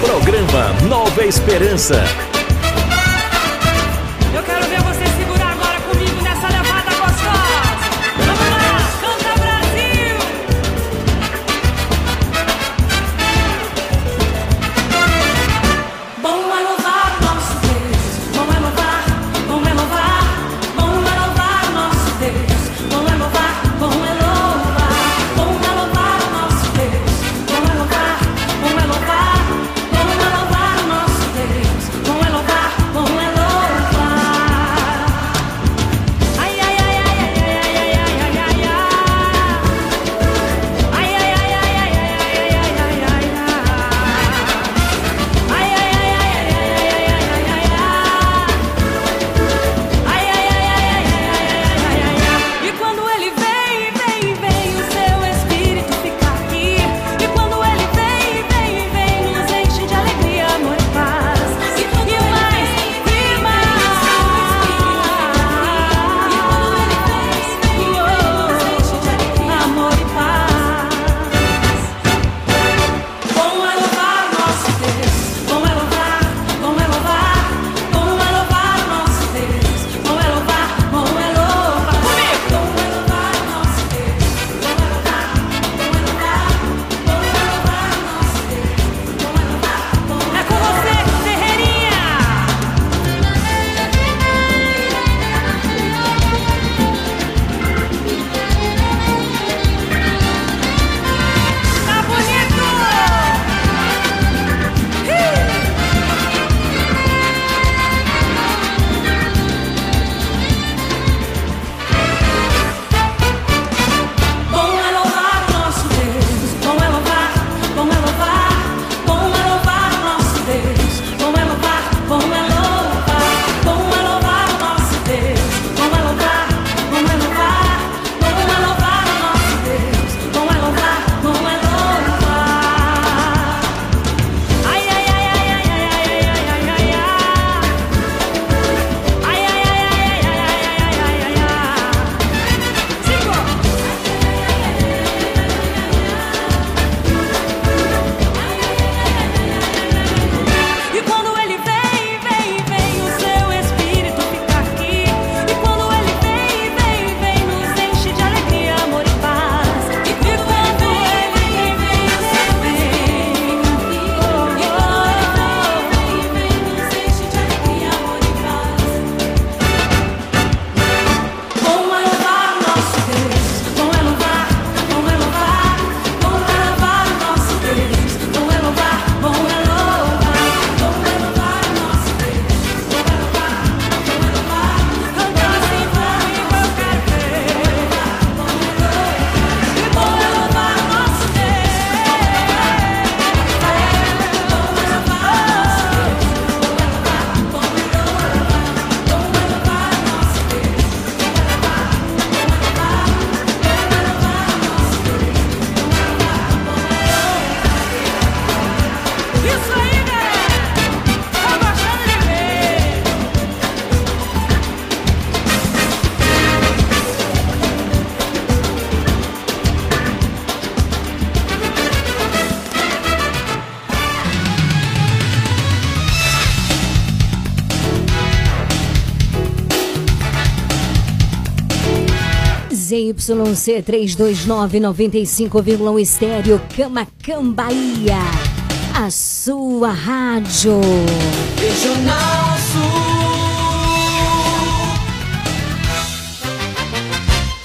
Programa Nova Esperança. YC 329 95,1 estéreo Camacan, Bahia. A sua rádio. Regional Sul.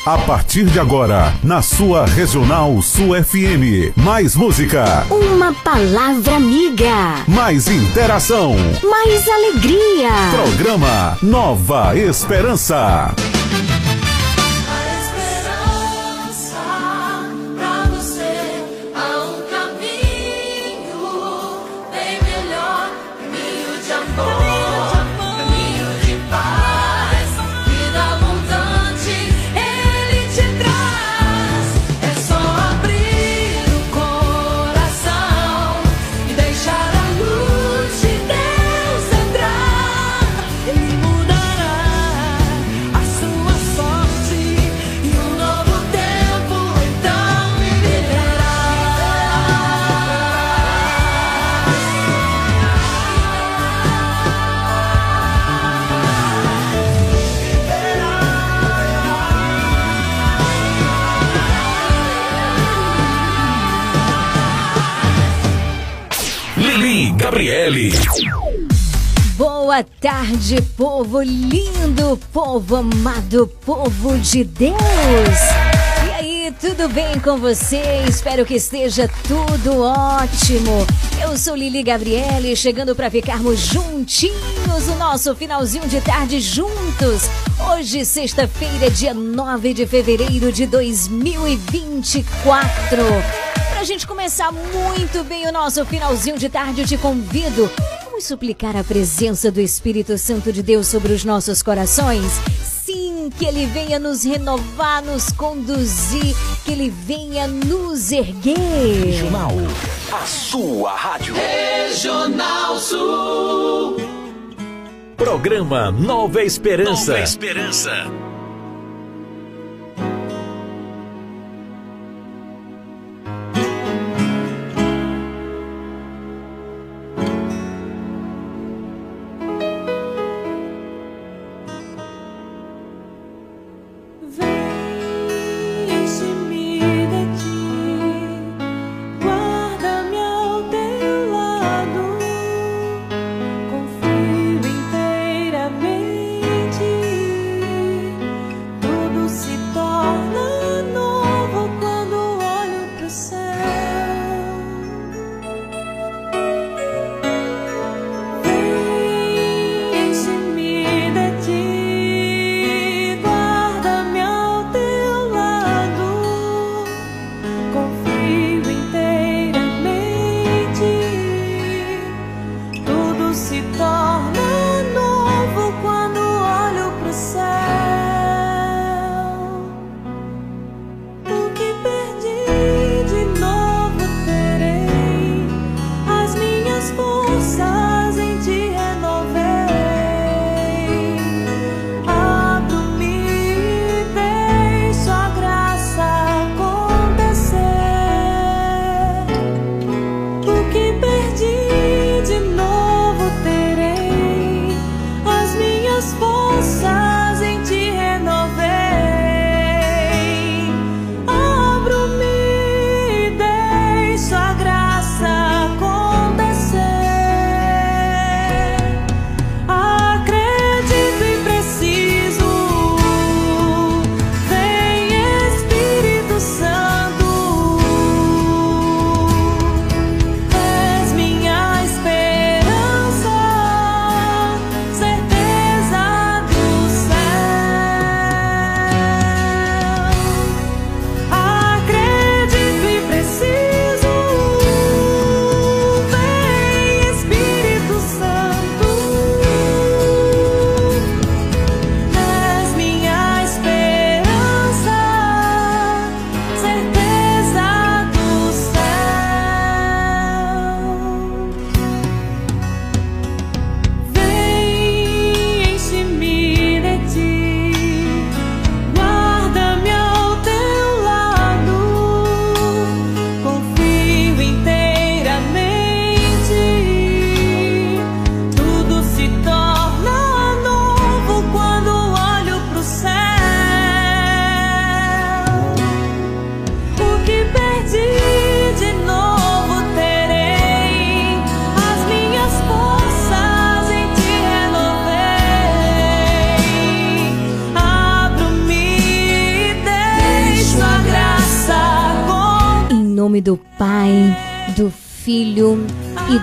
A partir de agora, na sua Regional Sul FM. Mais música. Uma palavra amiga. Mais interação. Mais alegria. Programa Nova Esperança. Boa tarde, povo lindo, povo amado, povo de Deus. E aí, tudo bem com você? Espero que esteja tudo ótimo. Eu sou Lili Gabriele, chegando para ficarmos juntinhos o nosso finalzinho de tarde juntos. Hoje, sexta-feira, dia 9 de fevereiro de 2024. Pra gente começar muito bem o nosso finalzinho de tarde, eu te convido. Vamos suplicar a presença do Espírito Santo de Deus sobre os nossos corações? Sim, que ele venha nos renovar, nos conduzir, que ele venha nos erguer. Regional. A sua rádio. Regional Sul. Programa Nova Esperança. Nova Esperança.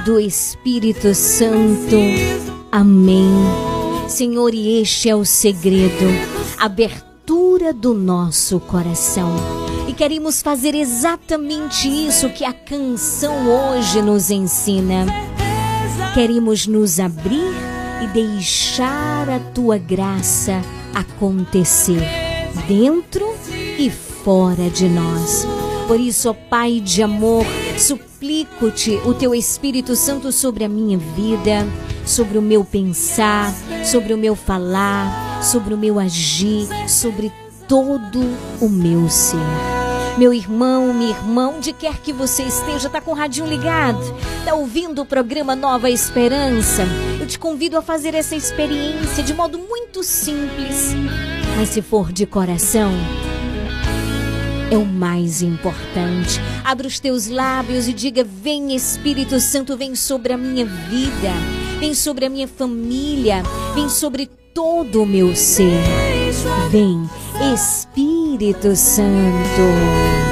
Do Espírito Santo. Amém. Senhor, e este é o segredo, abertura do nosso coração. E queremos fazer exatamente isso que a canção hoje nos ensina. Queremos nos abrir e deixar a tua graça acontecer dentro e fora de nós. Por isso, ó Pai de amor, suplico-te o teu Espírito Santo sobre a minha vida, sobre o meu pensar, sobre o meu falar, sobre o meu agir, sobre todo o meu ser. Meu irmão, minha irmã, onde quer que você esteja, tá com o radinho ligado, tá ouvindo o programa Nova Esperança? Eu te convido a fazer essa experiência de modo muito simples. Mas se for de coração, é o mais importante. Abra os teus lábios e diga: Vem Espírito Santo, vem sobre a minha vida, vem sobre a minha família, vem sobre todo o meu ser. Vem Espírito Santo.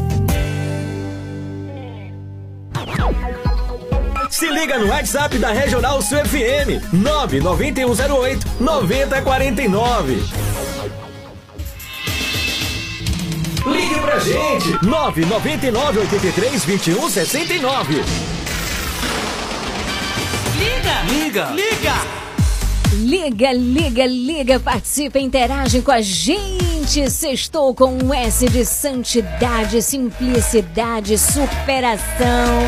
Se liga no WhatsApp da Regional Sul FM 99108 9049. Ligue pra gente 999 83 21 69. Liga! Liga! Liga! Liga, liga, liga, participa, interage com a gente. Sextou com um S de santidade, simplicidade, superação.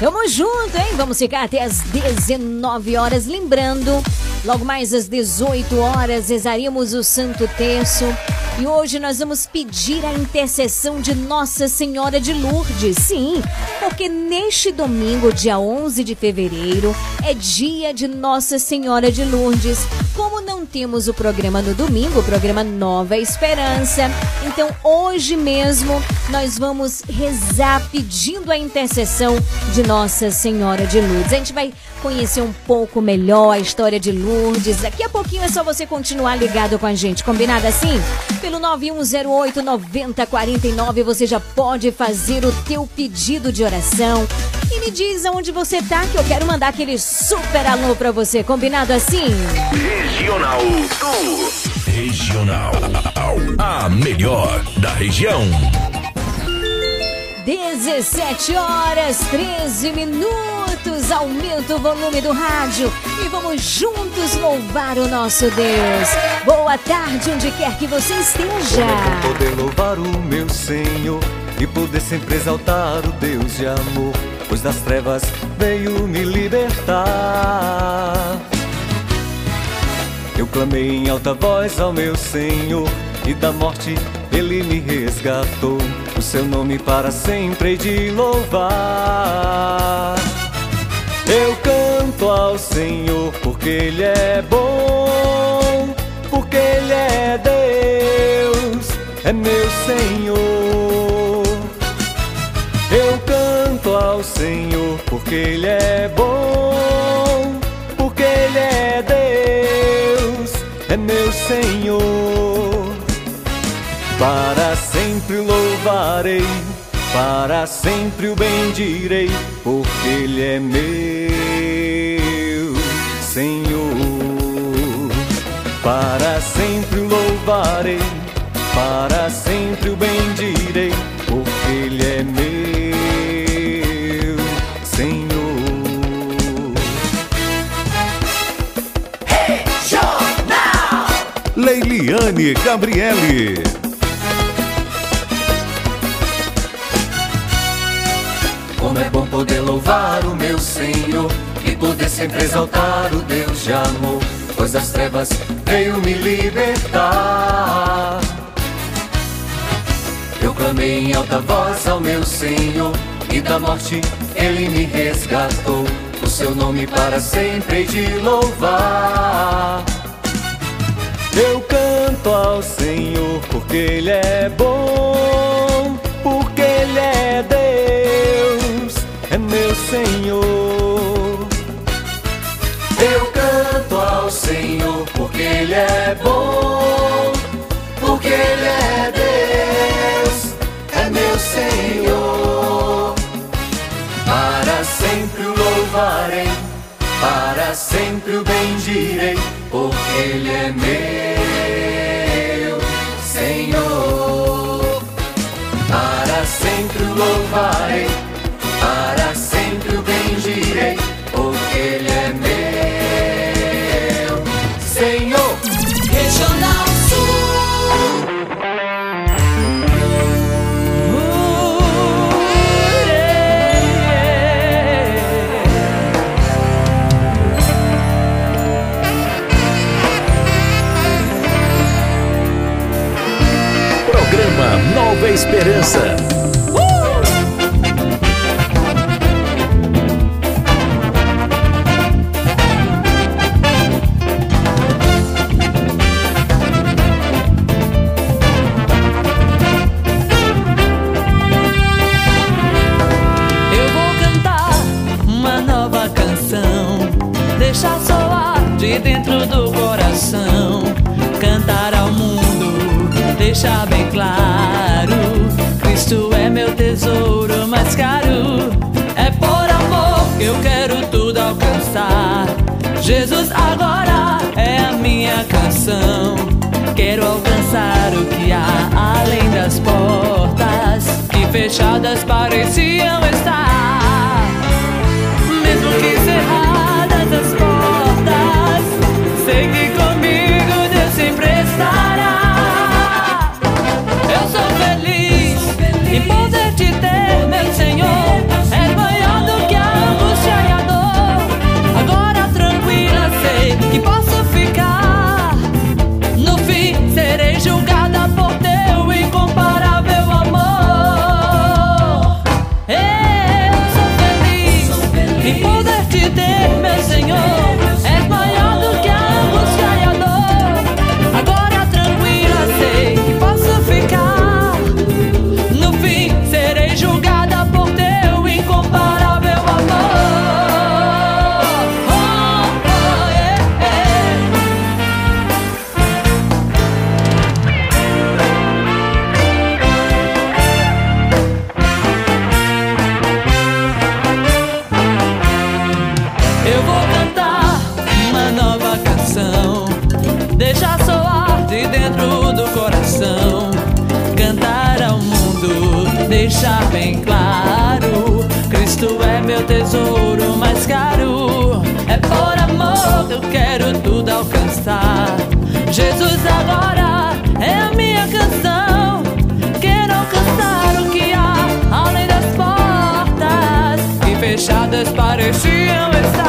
Tamo junto, hein? Vamos ficar até as 19 horas. Lembrando, logo mais às 18 horas, rezaremos o Santo Terço. E hoje nós vamos pedir a intercessão de Nossa Senhora de Lourdes. Sim, porque neste domingo, dia 11 de fevereiro, é dia de Nossa Senhora de Lourdes. Como não temos o programa no domingo, o programa Nova Esperança, então hoje mesmo nós vamos rezar pedindo a intercessão de Nossa Senhora de Lourdes. A gente vai conhecer um pouco melhor a história de Lourdes. Daqui a pouquinho é só você continuar ligado com a gente, combinado assim? Pelo 9108 9049 você já pode fazer o teu pedido de oração. E me diz aonde você tá que eu quero mandar aquele super alô pra você, combinado assim? Regional Sul. Regional. A melhor da região. 17 horas 13 minutos. Aumenta o volume do rádio e vamos juntos louvar o nosso Deus. Boa tarde, onde quer que você esteja. poder louvar o meu Senhor e poder sempre exaltar o Deus de amor, pois das trevas veio me libertar. Eu clamei em alta voz ao meu Senhor e da morte ele me resgatou. O seu nome para sempre de louvar. Eu canto ao Senhor porque Ele é bom, porque Ele é Deus, é meu Senhor. Eu canto ao Senhor porque Ele é bom, porque Ele é Deus, é meu Senhor. Para sempre o louvarei, para sempre o bendirei, porque Ele é meu Senhor. Para sempre o louvarei, para sempre o bendirei, porque Ele é meu Senhor. Leiliane Gabriele. Poder louvar o meu Senhor e poder sempre exaltar o Deus de amor, pois das trevas veio me libertar. Eu clamei em alta voz ao meu Senhor e da morte ele me resgatou. O seu nome para sempre de louvar. Eu canto ao Senhor porque Ele é bom, porque Ele é Deus, é Senhor. Eu canto ao Senhor porque Ele é bom, porque Ele é Deus, é meu Senhor. Para sempre o louvarei, para sempre o bendirei, porque Ele é meu Senhor. Para sempre o louvarei, eu quero tudo alcançar. Jesus agora é a minha canção. Quero alcançar o que há além das portas que fechadas pareciam estar.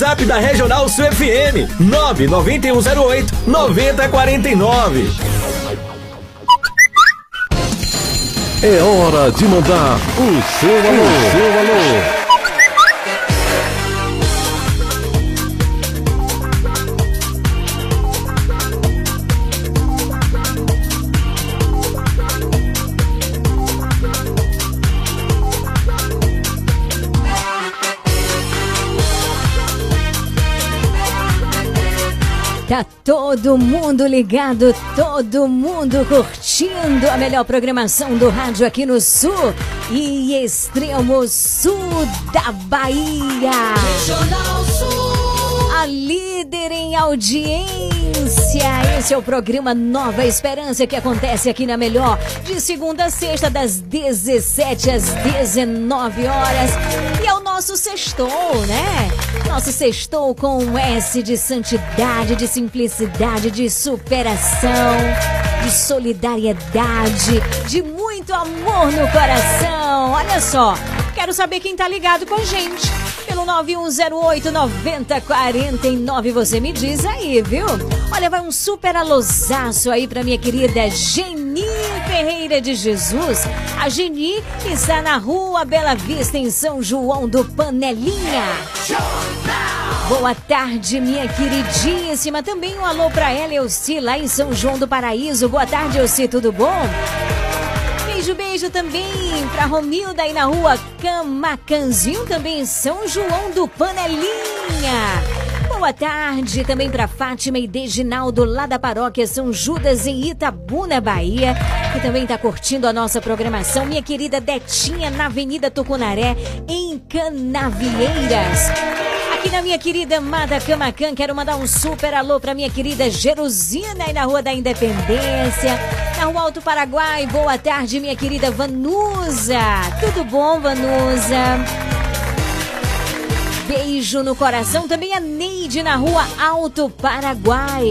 WhatsApp da Regional Sul FM 99108 9049. É hora de mandar o seu alô. seu alô. Todo mundo ligado, todo mundo curtindo a melhor programação do rádio aqui no sul e extremo sul da Bahia. A líder em audiência. Esse é o programa Nova Esperança que acontece aqui na Melhor, de segunda a sexta, das 17 às 19 horas. E é o nosso sextou, né? Nosso sextou com um S de santidade, de simplicidade, de superação, de solidariedade, de muito amor no coração. Olha só, quero saber quem tá ligado com a gente. Pelo 9108 9049, você me diz aí, viu? Olha, vai um super alôzaço aí pra minha querida Geni Ferreira de Jesus. A Geni está na rua Bela Vista, em São João do Panelinha. Boa tarde, minha queridíssima. Também um alô pra ela, Elci, lá em São João do Paraíso. Boa tarde, Elci, tudo bom? Beijo, beijo também pra Romilda aí na rua Camacanzinho, também em São João do Panelinha. Boa tarde também pra Fátima e Deginaldo lá da paróquia São Judas em Itabuna, Bahia, que também tá curtindo a nossa programação. Minha querida Detinha na Avenida Tucunaré, em Canavieiras. Aqui na minha querida amada Camacan, quero mandar um super alô pra minha querida Jerusina aí na Rua da Independência, na Rua Alto Paraguai. Boa tarde, minha querida Vanusa. Tudo bom, Vanusa? Beijo no coração. Também a Neide na Rua Alto Paraguai.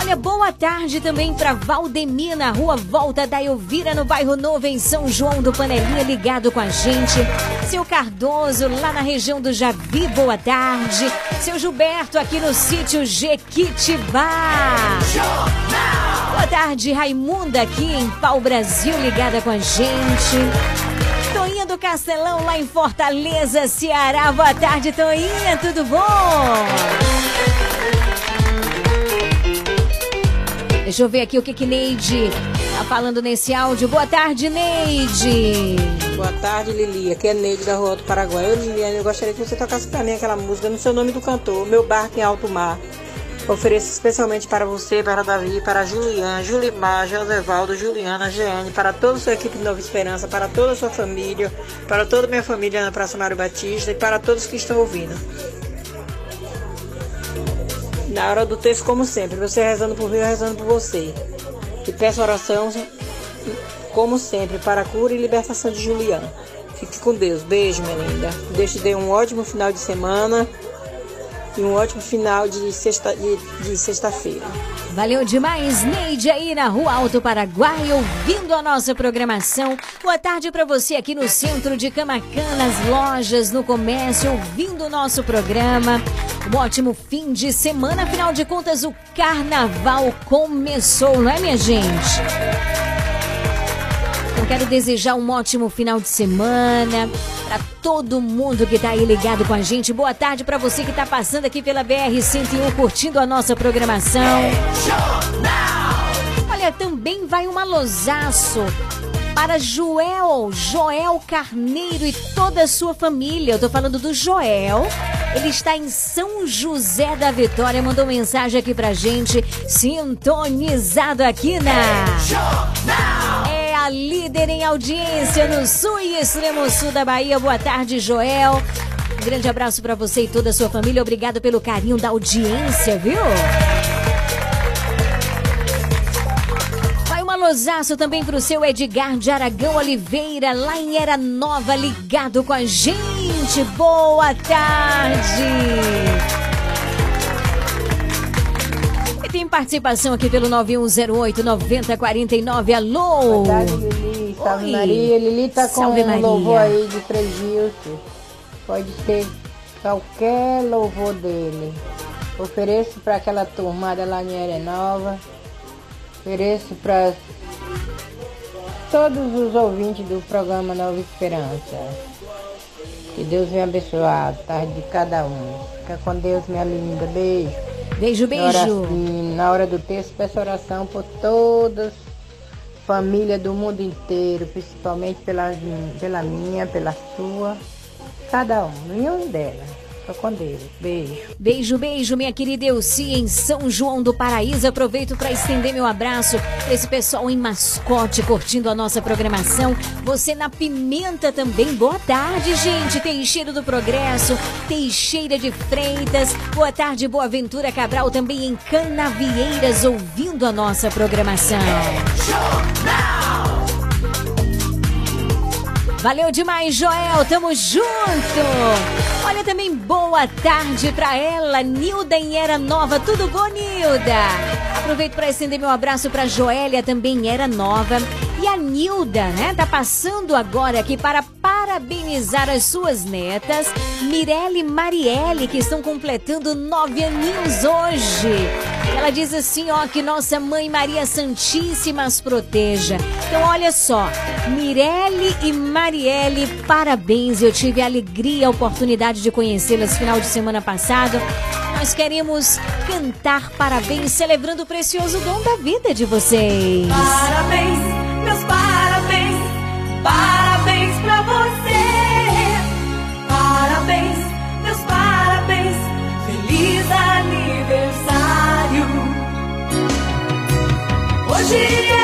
Olha, boa tarde também para Valdemir na Rua Volta da Elvira, no bairro Novo, em São João do Panelinha, ligado com a gente. Seu Cardoso, lá na região do Javi, boa tarde. Seu Gilberto, aqui no sítio Jequitibá. Boa tarde, Raimunda, aqui em Pau Brasil, ligada com a gente. Do Castelão, lá em Fortaleza, Ceará. Boa tarde, Toinha, tudo bom? Deixa eu ver aqui o que que Neide tá falando nesse áudio. Boa tarde, Neide. Boa tarde, Lili. Aqui é Neide da Rua do Paraguai. Eu, Liliane, eu gostaria que você tocasse pra mim aquela música no seu nome do cantor, Meu Barco em Alto Mar. Ofereço especialmente para você, para Davi, para Juliana, Julimar, Josevaldo, Juliana, Jeane, para toda a sua equipe de Nova Esperança, para toda a sua família, para toda a minha família na Praça Mário Batista e para todos que estão ouvindo. Na hora do texto, como sempre, você rezando por mim, eu rezando por você. E peço oração, como sempre, para a cura e libertação de Juliana. Fique com Deus. Beijo, minha linda. Deus te dê um ótimo final de semana e um ótimo final de sexta- de- de sexta-feira. Valeu demais, Neide aí na Rua Alto Paraguai, ouvindo a nossa programação. Boa tarde para você aqui no centro de Camacan, nas lojas, no comércio, ouvindo o nosso programa. Um ótimo fim de semana, afinal de contas, o carnaval começou, não é, minha gente? Quero desejar um ótimo final de semana para todo mundo que tá aí ligado com a gente. Boa tarde para você que tá passando aqui pela BR 101 curtindo a nossa programação. Olha, também vai um alosaço para Joel, Joel Carneiro e toda a sua família. Eu tô falando do Joel. Ele está em São José da Vitória, mandou mensagem aqui pra gente, sintonizado aqui na a líder em audiência no sul e extremo sul da Bahia. Boa tarde, Joel. Um grande abraço para você e toda a sua família. Obrigado pelo carinho da audiência, viu? Vai um alosaço também pro seu Edgar de Aragão Oliveira, lá em Era Nova, ligado com a gente. Boa tarde! Tem participação aqui pelo 9108-9049. Alô! Boa tarde, Lili. Salve Oi. Maria. Lili tá com Salve, um Maria. louvor aí de Três Gilson. Pode ser qualquer louvor dele. Ofereço para aquela turmada lá em Arenova. Ofereço para todos os ouvintes do programa Nova Esperança. Que Deus venha abençoar a tarde de cada um. Fica com Deus, minha linda. Beijo. Beijo, hora, beijo. e na hora do texto, peço oração por todas família do mundo inteiro, principalmente pela, pela minha, pela sua, cada um, nenhum dela. Fica com Deus. Beijo. Beijo, beijo, minha querida Elci em São João do Paraíso. Aproveito para estender meu abraço para esse pessoal em mascote curtindo a nossa programação. Você na Pimenta também. Boa tarde, gente. Teixeira do Progresso, Teixeira de Freitas. Boa tarde, Boa Ventura Cabral também em Canavieiras ouvindo a nossa programação. Valeu demais, Joel. Tamo junto. Olha também boa tarde pra ela, Nilda em Era Nova. Tudo bom, Nilda? Aproveito para estender meu abraço pra Joélia também Era Nova. E a Nilda, né, tá passando agora aqui para parabenizar as suas netas, Mirelle e Marielle, que estão completando nove aninhos hoje. Ela diz assim, ó, que nossa mãe Maria Santíssima as proteja. Então, olha só, Mirelle e Marielle, parabéns. Eu tive a alegria a oportunidade de conhecê-las final de semana passado. Nós queremos cantar parabéns, celebrando o precioso dom da vida de vocês. Parabéns, meus parabéns, parabéns pra você. Parabéns, meus parabéns, feliz aniversário. Hoje é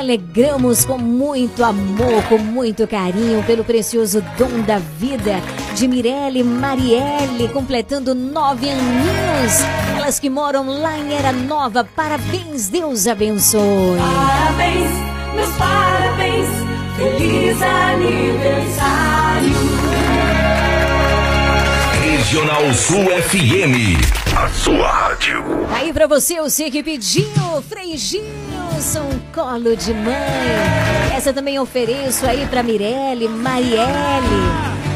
alegramos com muito amor, com muito carinho pelo precioso dom da vida de Mirelle Marielle, completando nove aninhos. Elas que moram lá em Era Nova. Parabéns, Deus abençoe. Parabéns, meus parabéns, feliz aniversário. Regional Sul FM. A sua rádio. Aí pra você, eu sei que pediu, Freijinho, são colo de mãe. Essa também ofereço aí pra Mirelle, Marielle.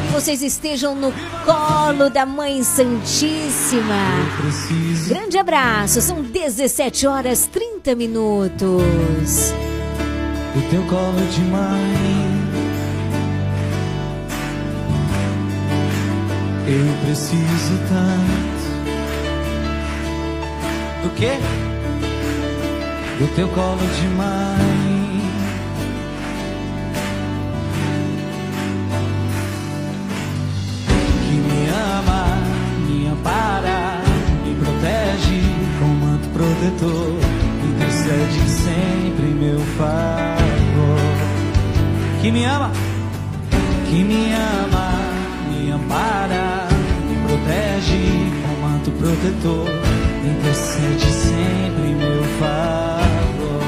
Que vocês estejam no colo da Mãe Santíssima. Grande abraço, são 17 horas 30 minutos. o teu colo de mãe. Eu preciso tanto. Do quê? Do teu colo de mãe. Que me ama, me ampara, me protege com manto protetor. Intercede sempre em meu favor. Que me ama, que me ama, me ampara, protetor, intercede sempre em meu favor.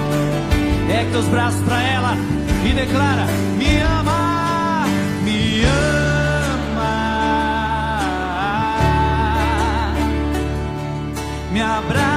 Ergue teus braços pra ela e declara: Me ama, me ama, me abraça,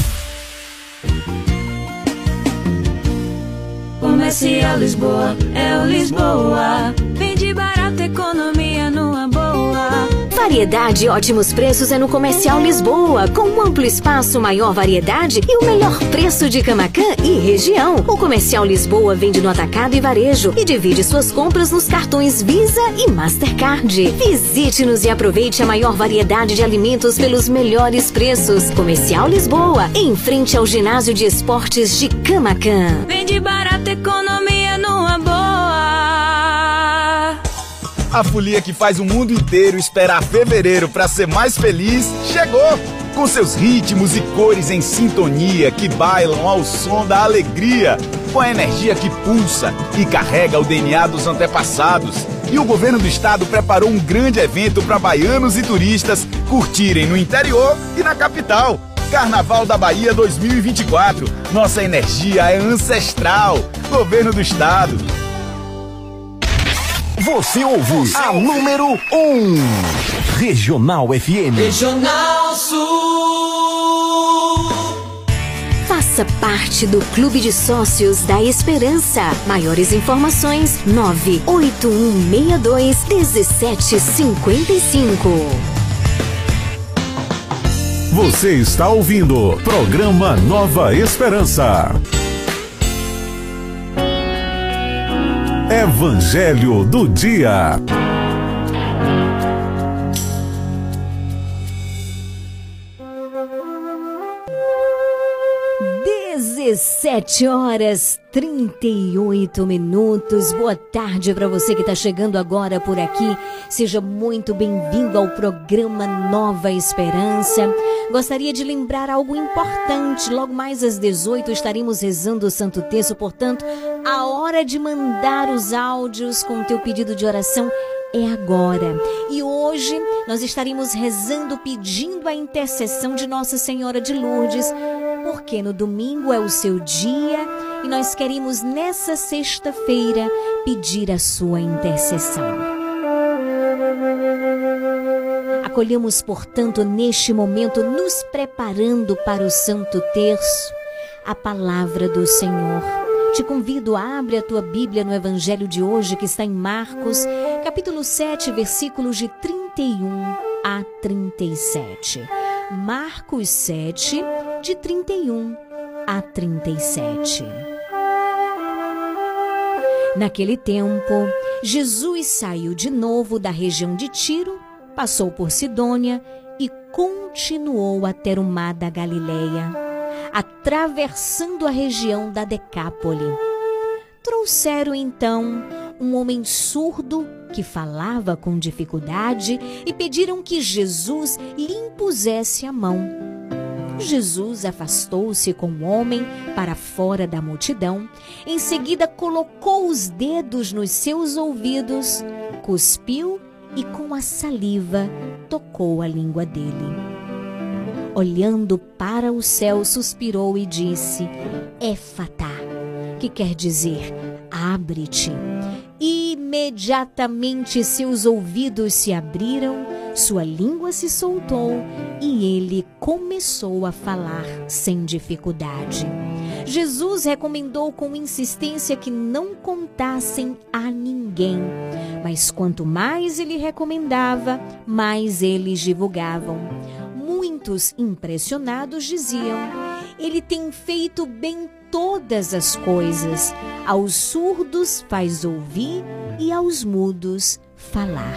Comercial Lisboa, é o Lisboa. Vende barato, economia numa boa. Variedade e ótimos preços é no Comercial Lisboa, com um amplo espaço, maior variedade e o melhor preço de Camacan e região. O Comercial Lisboa vende no atacado e varejo e divide suas compras nos cartões Visa e Mastercard. Visite-nos e aproveite a maior variedade de alimentos pelos melhores preços. Comercial Lisboa, em frente ao ginásio de esportes de Camacan. Vende barato, economia A folia que faz o mundo inteiro esperar fevereiro para ser mais feliz chegou! Com seus ritmos e cores em sintonia que bailam ao som da alegria, com a energia que pulsa e carrega o DNA dos antepassados. E o governo do estado preparou um grande evento para baianos e turistas curtirem no interior e na capital. Carnaval da Bahia 2024. Nossa energia é ancestral. Governo do estado. Você ouve a número 1. Um. Regional FM. Regional Sul. Faça parte do Clube de Sócios da Esperança. Maiores informações: 98162 1755. Você está ouvindo programa Nova Esperança. Evangelho do Dia. Dezessete horas 38 minutos. Boa tarde para você que está chegando agora por aqui. Seja muito bem-vindo ao programa Nova Esperança. Gostaria de lembrar algo importante. Logo mais às 18 estaremos rezando o Santo Terço, portanto, a hora de mandar os áudios com o teu pedido de oração é agora. E hoje nós estaremos rezando pedindo a intercessão de Nossa Senhora de Lourdes, porque no domingo é o seu dia e nós queremos nessa sexta-feira pedir a sua intercessão. Acolhemos, portanto, neste momento, nos preparando para o Santo Terço, a palavra do Senhor. Te convido a abre a tua Bíblia no Evangelho de hoje, que está em Marcos, capítulo 7, versículos de 31 a 37. Marcos 7, de 31 a 37. Naquele tempo, Jesus saiu de novo da região de Tiro, passou por Sidônia e continuou até o mar da Galileia, atravessando a região da Decápole. Trouxeram então um homem surdo que falava com dificuldade e pediram que Jesus lhe impusesse a mão. Jesus afastou-se com o homem para fora da multidão. Em seguida, colocou os dedos nos seus ouvidos, cuspiu e, com a saliva, tocou a língua dele. Olhando para o céu, suspirou e disse: Éfata, que quer dizer abre-te. Imediatamente seus ouvidos se abriram, sua língua se soltou e ele começou a falar sem dificuldade. Jesus recomendou com insistência que não contassem a ninguém, mas quanto mais ele recomendava, mais eles divulgavam. Muitos impressionados diziam: Ele tem feito bem todas as coisas. Aos surdos faz ouvir e aos mudos falar.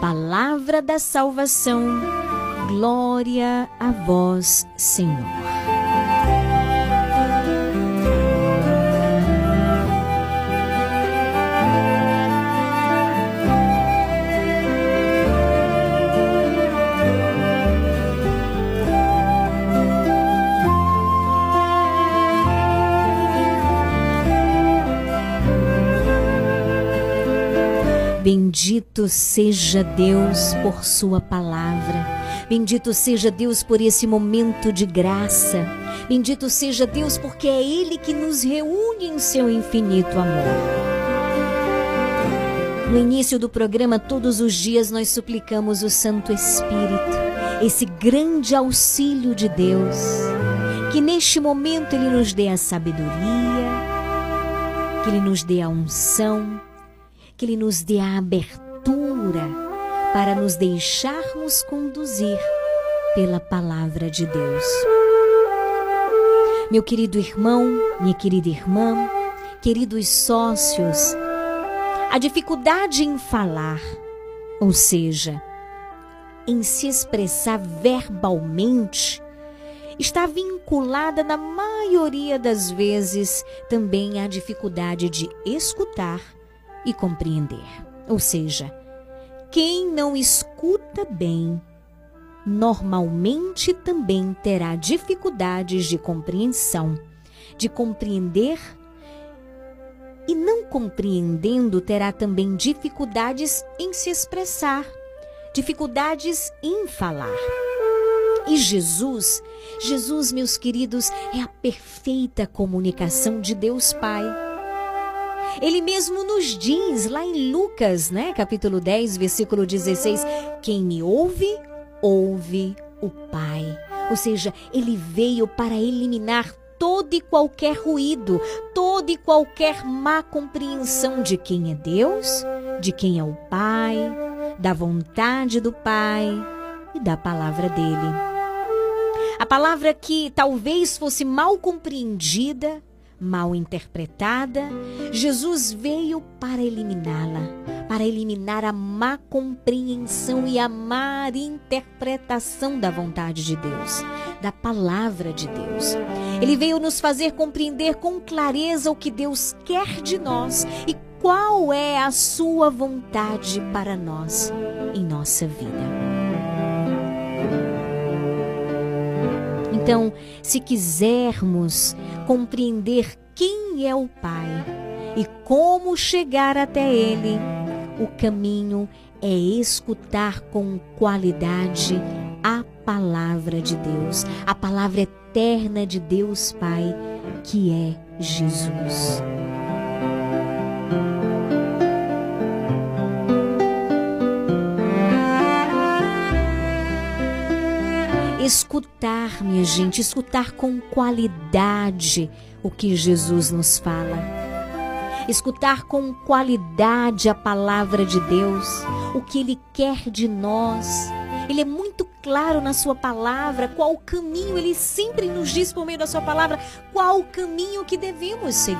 Palavra da salvação. Glória a vós, Senhor. Bendito seja Deus por Sua palavra. Bendito seja Deus por esse momento de graça. Bendito seja Deus porque é Ele que nos reúne em seu infinito amor. No início do programa, todos os dias, nós suplicamos o Santo Espírito, esse grande auxílio de Deus, que neste momento Ele nos dê a sabedoria, que Ele nos dê a unção, que Ele nos dê a abertura para nos deixarmos conduzir pela palavra de Deus. Meu querido irmão, minha querida irmã, queridos sócios, a dificuldade em falar, ou seja, em se expressar verbalmente, está vinculada na maioria das vezes também à dificuldade de escutar e compreender. Ou seja, quem não escuta bem, normalmente também terá dificuldades de compreensão, de compreender e não compreendendo terá também dificuldades em se expressar, dificuldades em falar. E Jesus, Jesus, meus queridos, é a perfeita comunicação de Deus Pai. Ele mesmo nos diz lá em Lucas, né, capítulo 10, versículo 16, quem me ouve, ouve o Pai. Ou seja, ele veio para eliminar todo e qualquer ruído, toda e qualquer má compreensão de quem é Deus, de quem é o Pai, da vontade do Pai e da palavra dele. A palavra que talvez fosse mal compreendida, mal interpretada, Jesus veio para eliminá-la, para eliminar a má compreensão e a má interpretação da vontade de Deus, da palavra de Deus. Ele veio nos fazer compreender com clareza o que Deus quer de nós e qual é a sua vontade para nós em nossa vida. Então, se quisermos compreender quem é o Pai e como chegar até Ele, o caminho é escutar com qualidade a palavra de Deus, a palavra eterna de Deus Pai, que é Jesus. Escutar, minha gente, escutar com qualidade o que Jesus nos fala. Escutar com qualidade a palavra de Deus, o que Ele quer de nós. Ele é muito claro na Sua palavra qual o caminho, Ele sempre nos diz por meio da Sua palavra qual o caminho que devemos seguir.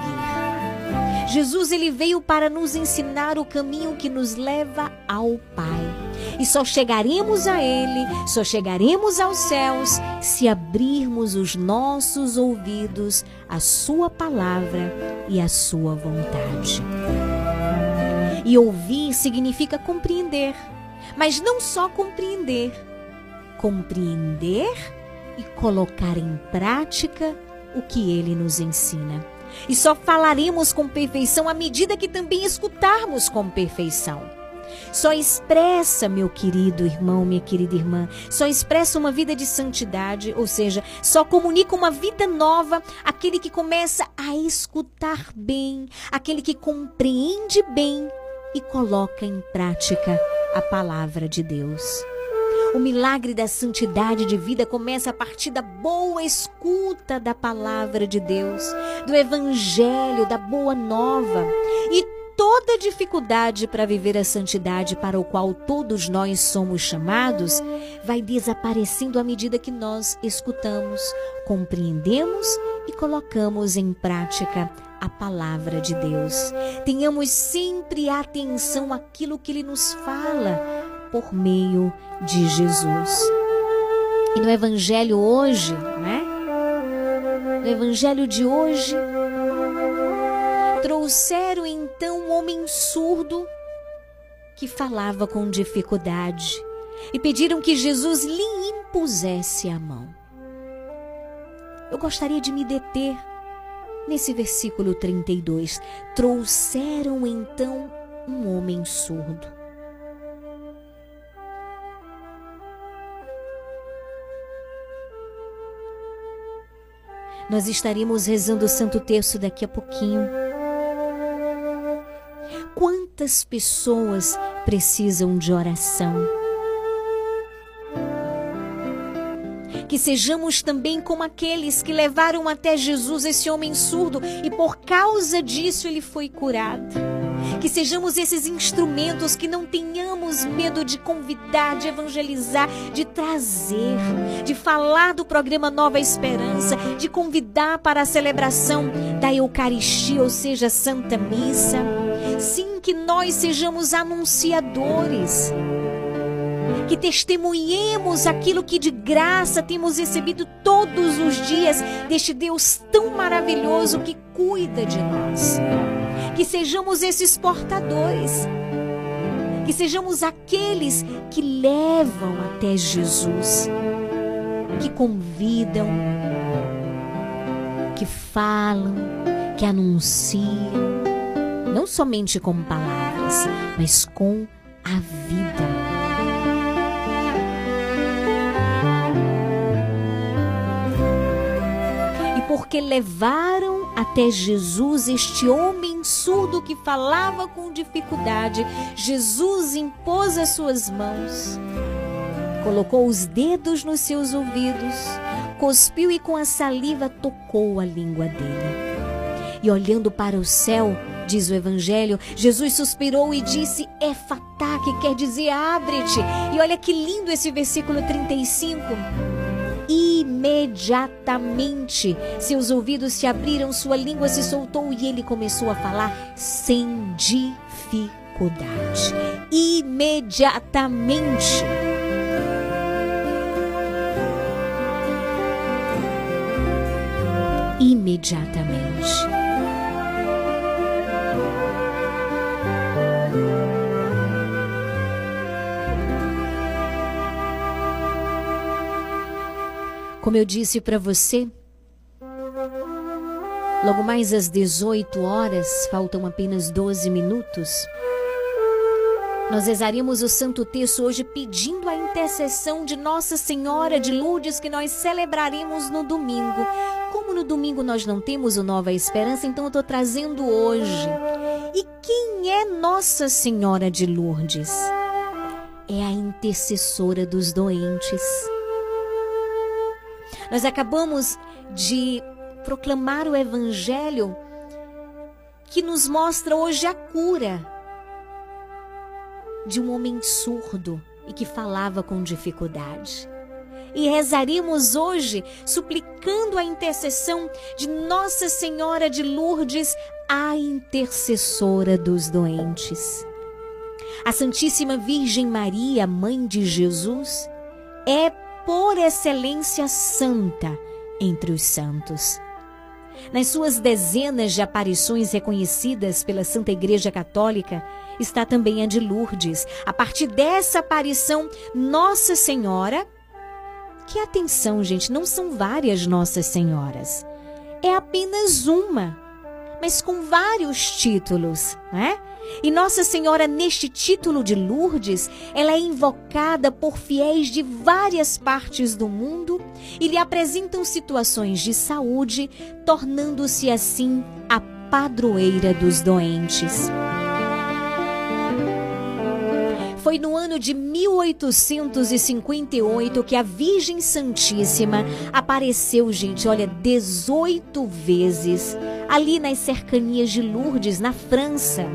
Jesus ele veio para nos ensinar o caminho que nos leva ao Pai. E só chegaremos a Ele, só chegaremos aos céus se abrirmos os nossos ouvidos à Sua palavra e à Sua vontade. E ouvir significa compreender, mas não só compreender, compreender e colocar em prática o que Ele nos ensina. E só falaremos com perfeição à medida que também escutarmos com perfeição. Só expressa, meu querido irmão, minha querida irmã, só expressa uma vida de santidade, ou seja, só comunica uma vida nova aquele que começa a escutar bem, aquele que compreende bem e coloca em prática a palavra de Deus. O milagre da santidade de vida começa a partir da boa escuta da palavra de Deus, do evangelho, da boa nova. E toda dificuldade para viver a santidade para o qual todos nós somos chamados vai desaparecendo à medida que nós escutamos, compreendemos e colocamos em prática a palavra de Deus. Tenhamos sempre atenção àquilo que ele nos fala por meio de Jesus. E no evangelho hoje, né? No evangelho de hoje, trouxeram então um homem surdo que falava com dificuldade e pediram que Jesus lhe impusesse a mão. Eu gostaria de me deter nesse versículo 32. Trouxeram então um homem surdo. Nós estaremos rezando o Santo Terço daqui a pouquinho. Quantas pessoas precisam de oração? Que sejamos também como aqueles que levaram até Jesus esse homem surdo e por causa disso ele foi curado. Que sejamos esses instrumentos que não tenhamos medo de convidar, de evangelizar, de trazer, de falar do programa Nova Esperança, de convidar para a celebração da Eucaristia, ou seja, Santa Missa. Sim, que nós sejamos anunciadores que testemunhemos aquilo que de graça temos recebido todos os dias deste Deus tão maravilhoso que cuida de nós. Que sejamos esses portadores, que sejamos aqueles que levam até Jesus, que convidam, que falam, que anunciam, não somente com palavras, mas com a vida. porque levaram até Jesus este homem surdo que falava com dificuldade. Jesus impôs as suas mãos, colocou os dedos nos seus ouvidos, cuspiu e com a saliva tocou a língua dele. E olhando para o céu, diz o Evangelho, Jesus suspirou e disse: Efatá, que quer dizer abre-te. E olha que lindo esse versículo 35 imediatamente. Seus ouvidos se abriram, sua língua se soltou e ele começou a falar sem dificuldade. Imediatamente. Imediatamente. Como eu disse para você, logo mais às 18 horas, faltam apenas 12 minutos. Nós rezaríamos o Santo Texto hoje pedindo a intercessão de Nossa Senhora de Lourdes que nós celebraremos no domingo. Como no domingo nós não temos o Nova Esperança, então eu estou trazendo hoje. E quem é Nossa Senhora de Lourdes? É a intercessora dos doentes. Nós acabamos de proclamar o Evangelho que nos mostra hoje a cura de um homem surdo e que falava com dificuldade. E rezaremos hoje suplicando a intercessão de Nossa Senhora de Lourdes, a intercessora dos doentes. A Santíssima Virgem Maria, mãe de Jesus, é por excelência santa entre os santos. Nas suas dezenas de aparições reconhecidas pela Santa Igreja Católica, está também a de Lourdes. A partir dessa aparição, Nossa Senhora. Que atenção, gente, não são várias Nossas Senhoras. É apenas uma, mas com vários títulos, né? E Nossa Senhora, neste título de Lourdes, ela é invocada por fiéis de várias partes do mundo e lhe apresentam situações de saúde, tornando-se assim a padroeira dos doentes. Foi no ano de 1858 que a Virgem Santíssima apareceu, gente, olha, 18 vezes ali nas cercanias de Lourdes, na França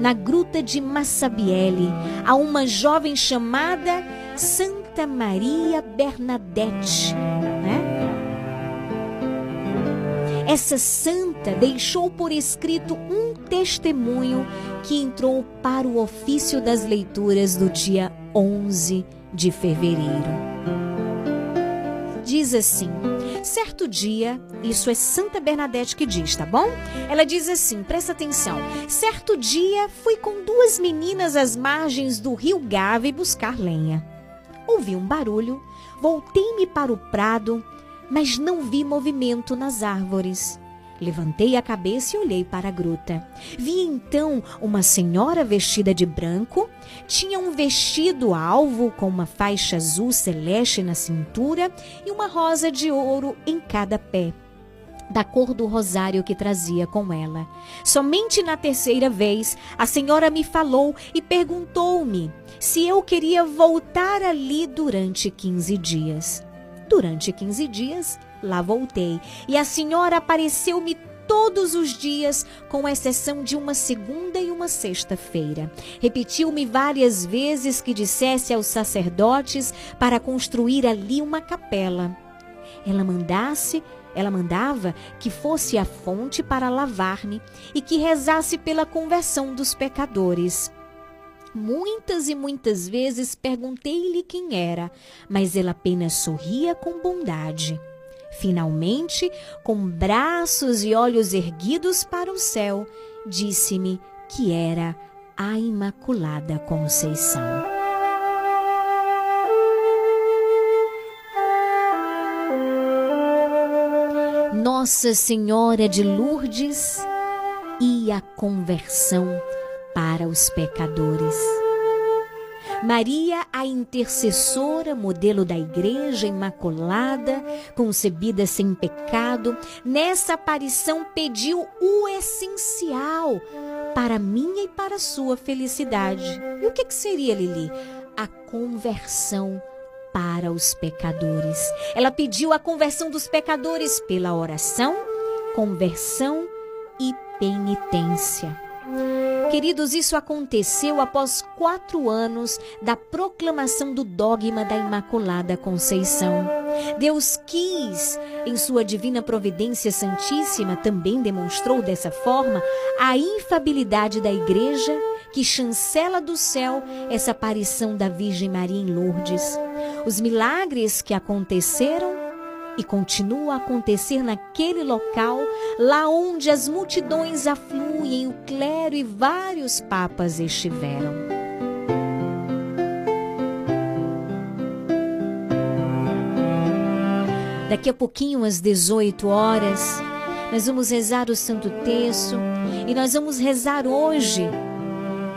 na gruta de Massabielle, a uma jovem chamada Santa Maria Bernadette. Né? Essa santa deixou por escrito um testemunho que entrou para o ofício das leituras do dia 11 de fevereiro. Diz assim: Certo dia, isso é Santa Bernadette que diz, tá bom? Ela diz assim: presta atenção. Certo dia, fui com duas meninas às margens do rio Gave buscar lenha. Ouvi um barulho, voltei-me para o prado, mas não vi movimento nas árvores. Levantei a cabeça e olhei para a gruta. Vi então uma senhora vestida de branco, tinha um vestido alvo com uma faixa azul celeste na cintura e uma rosa de ouro em cada pé. da cor do rosário que trazia com ela. Somente na terceira vez, a senhora me falou e perguntou-me se eu queria voltar ali durante 15 dias. Durante 15 dias, lá voltei e a senhora apareceu-me todos os dias, com exceção de uma segunda e uma sexta-feira. Repetiu-me várias vezes que dissesse aos sacerdotes para construir ali uma capela. Ela mandasse ela mandava que fosse a fonte para lavar-me e que rezasse pela conversão dos pecadores. Muitas e muitas vezes perguntei-lhe quem era, mas ele apenas sorria com bondade. Finalmente, com braços e olhos erguidos para o céu, disse-me que era a Imaculada Conceição. Nossa Senhora de Lourdes e a conversão para os pecadores. Maria, a intercessora, modelo da Igreja Imaculada, concebida sem pecado, nessa aparição pediu o essencial para minha e para sua felicidade. E o que, que seria, Lili? A conversão para os pecadores. Ela pediu a conversão dos pecadores pela oração, conversão e penitência. Queridos, isso aconteceu após quatro anos da proclamação do dogma da Imaculada Conceição. Deus quis, em sua divina providência santíssima, também demonstrou dessa forma a infabilidade da Igreja que chancela do céu essa aparição da Virgem Maria em Lourdes. Os milagres que aconteceram e continuam a acontecer naquele local, lá onde as multidões afluem, o clero e vários papas estiveram. Daqui a pouquinho, às 18 horas, nós vamos rezar o Santo Terço e nós vamos rezar hoje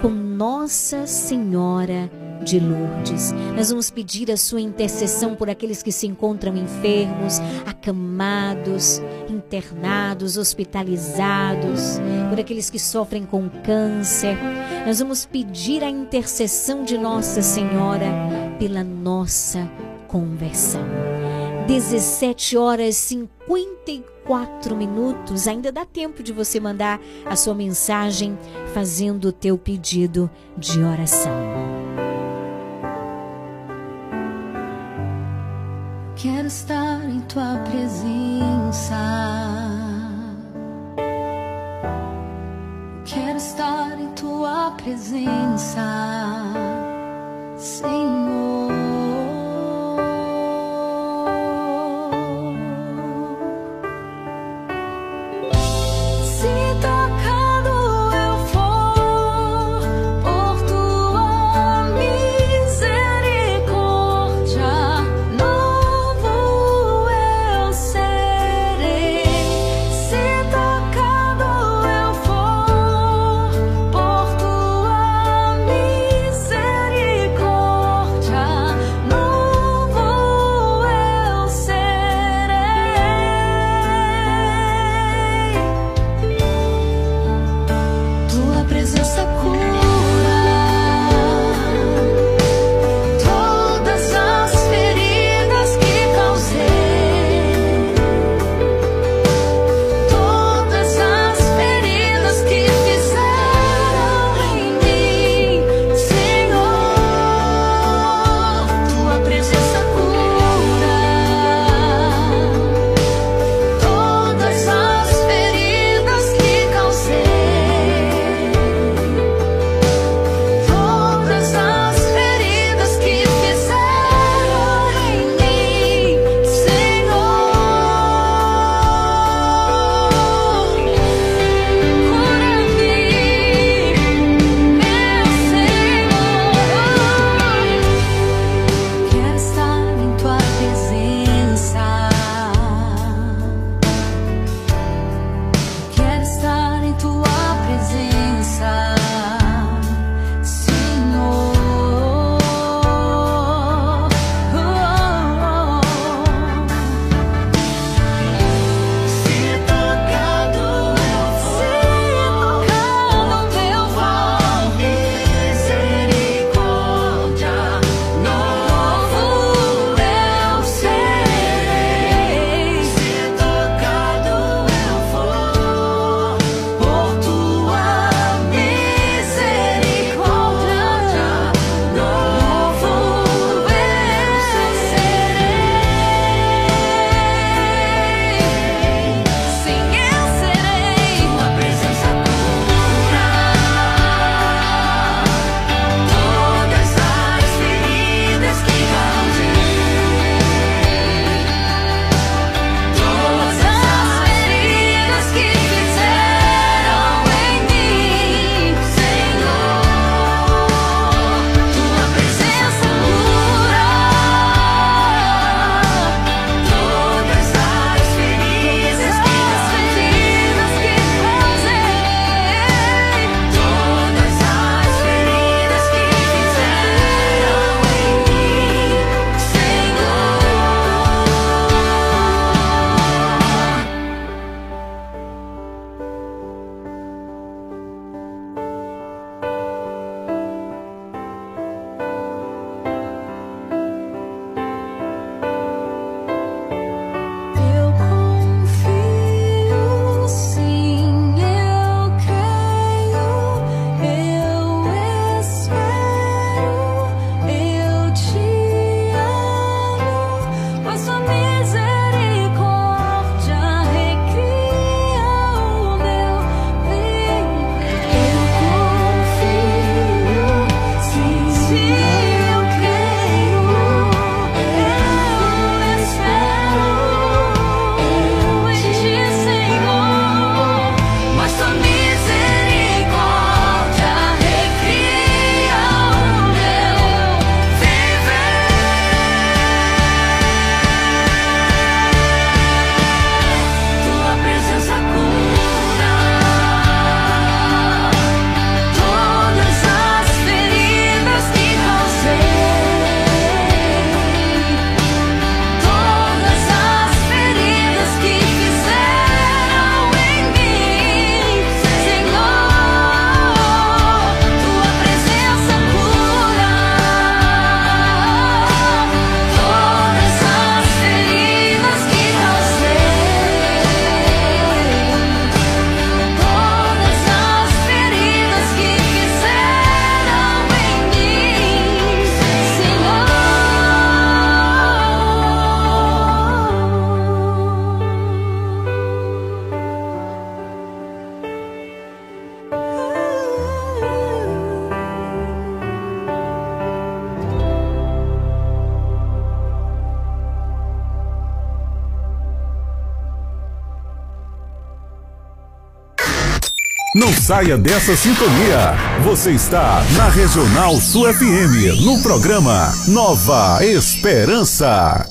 com Nossa Senhora de Lourdes. Nós vamos pedir a sua intercessão por aqueles que se encontram enfermos, acamados, internados, hospitalizados, por aqueles que sofrem com câncer. Nós vamos pedir a intercessão de Nossa Senhora pela nossa conversão. 17 horas 54 minutos. Ainda dá tempo de você mandar a sua mensagem fazendo o teu pedido de oração. Quero estar em tua presença. Quero estar em tua presença, Senhor. Saia dessa sintonia. Você está na Regional Sul FM, no programa Nova Esperança.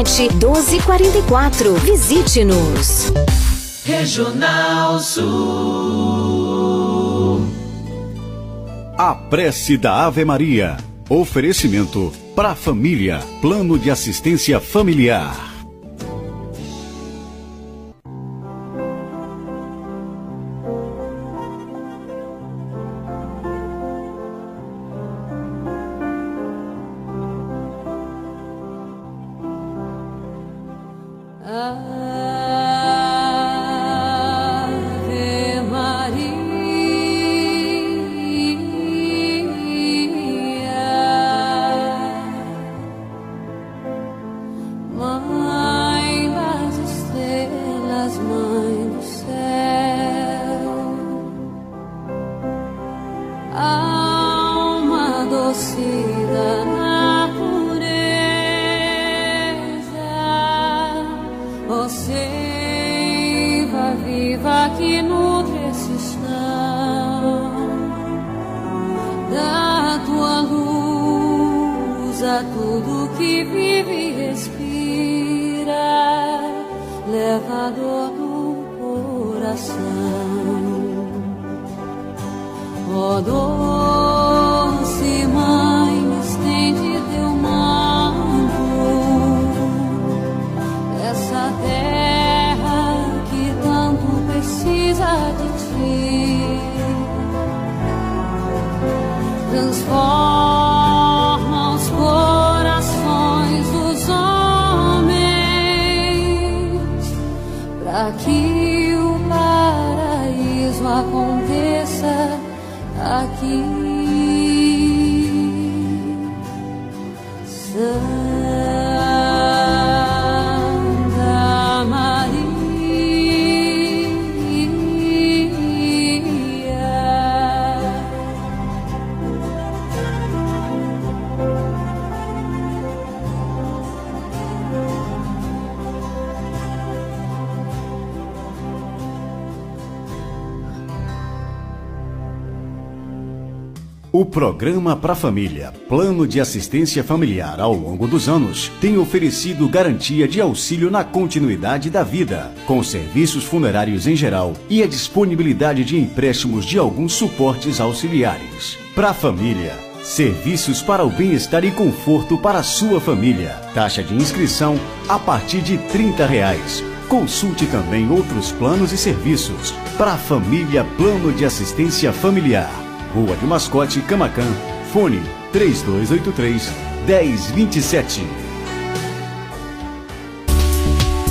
1244. Visite-nos. Regional Sul. A prece da Ave Maria. Oferecimento para a família. Plano de assistência familiar. Programa Pra Família, Plano de Assistência Familiar ao longo dos anos, tem oferecido garantia de auxílio na continuidade da vida, com serviços funerários em geral e a disponibilidade de empréstimos de alguns suportes auxiliares. Pra Família, serviços para o bem-estar e conforto para a sua família. Taxa de inscrição a partir de 30 reais. Consulte também outros planos e serviços. Pra Família Plano de Assistência Familiar. Rua de Mascote, Camacan. Fone 3283 1027.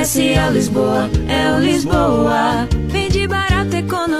Comercial Lisboa, é o Lisboa. Vende barato, boa.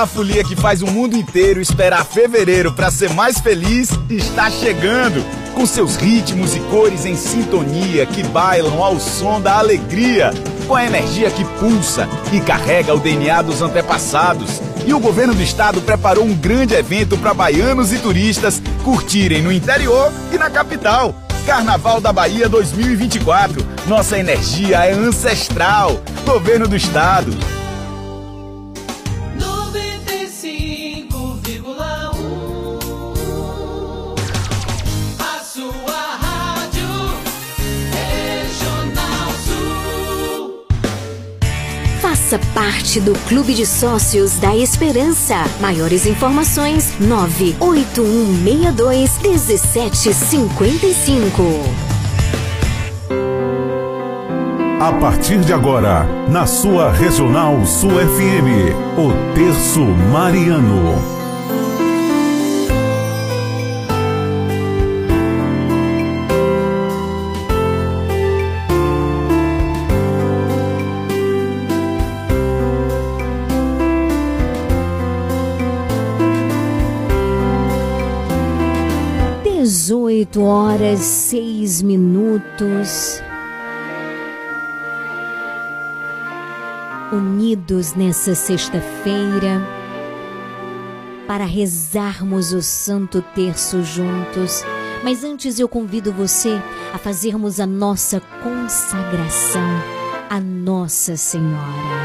A folia que faz o mundo inteiro esperar fevereiro para ser mais feliz está chegando. Com seus ritmos e cores em sintonia que bailam ao som da alegria, com a energia que pulsa e carrega o DNA dos antepassados. E o governo do estado preparou um grande evento para baianos e turistas curtirem no interior e na capital. Carnaval da Bahia 2024. Nossa energia é ancestral. Governo do Estado. Faça parte do Clube de Sócios da Esperança. Maiores informações: 98162 1755. A partir de agora, na sua Regional Sul FM, o Terço Mariano. Dezoito horas seis minutos. Unidos nessa sexta-feira para rezarmos o Santo Terço juntos. Mas antes eu convido você a fazermos a nossa consagração à Nossa Senhora.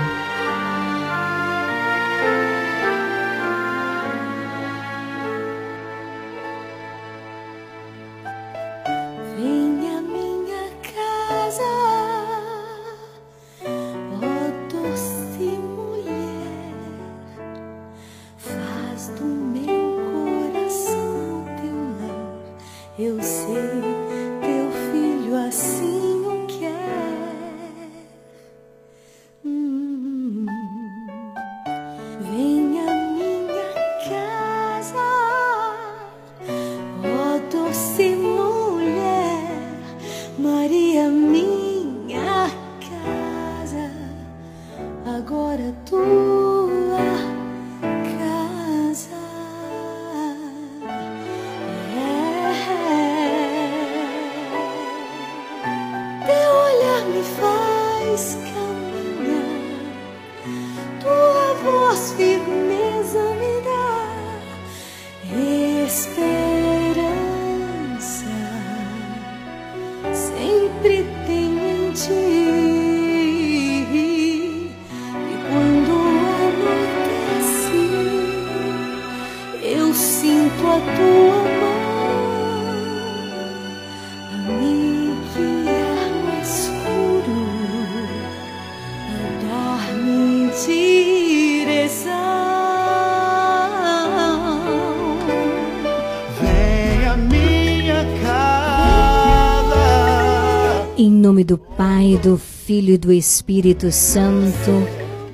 Nome do Pai, do Filho e do Espírito Santo.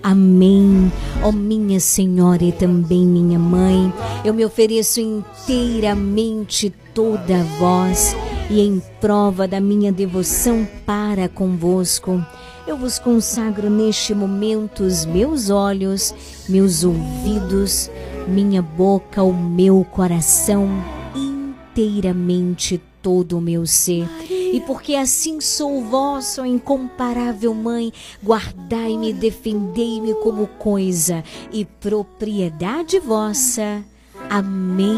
Amém. Ó minha Senhora e também minha Mãe, eu me ofereço inteiramente toda a vós e em prova da minha devoção para convosco, eu vos consagro neste momento os meus olhos, meus ouvidos, minha boca, o meu coração, inteiramente todo o meu ser. E porque assim sou vossa, incomparável Mãe, guardai-me defendei-me como coisa e propriedade vossa. Amém.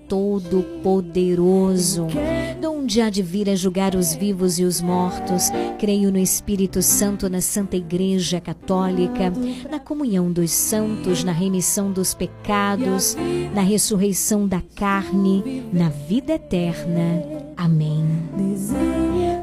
Todo-Poderoso, de onde há de vir a julgar os vivos e os mortos. Creio no Espírito Santo, na Santa Igreja Católica, na comunhão dos santos, na remissão dos pecados, na ressurreição da carne, na vida eterna. Amém.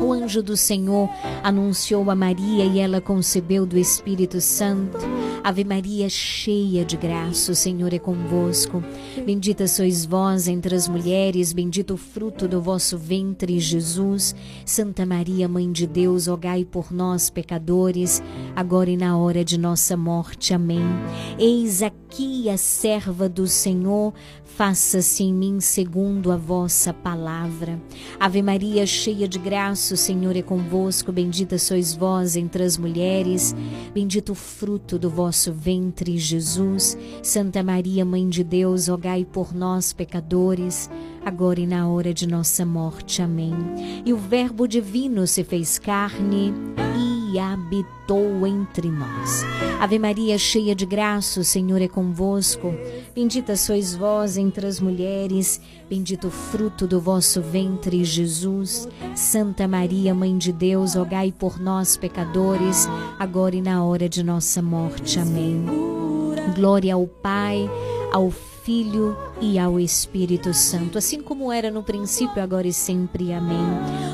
O anjo do Senhor anunciou a Maria e ela concebeu do Espírito Santo. Ave Maria, cheia de graça, o Senhor é convosco. Bendita sois vós entre as mulheres, bendito o fruto do vosso ventre, Jesus. Santa Maria, Mãe de Deus, rogai por nós, pecadores, agora e na hora de nossa morte. Amém. Eis aqui a serva do Senhor faça-se em mim segundo a vossa palavra. Ave Maria, cheia de graça, o Senhor é convosco, bendita sois vós entre as mulheres, bendito o fruto do vosso ventre, Jesus. Santa Maria, Mãe de Deus, rogai por nós, pecadores, agora e na hora de nossa morte. Amém. E o Verbo divino se fez carne e habitou entre nós. Ave Maria, cheia de graça, o Senhor é convosco. Bendita sois vós entre as mulheres, bendito o fruto do vosso ventre, Jesus. Santa Maria, Mãe de Deus, rogai por nós, pecadores, agora e na hora de nossa morte. Amém. Glória ao Pai, ao Filho e ao Espírito Santo, assim como era no princípio, agora e sempre. Amém.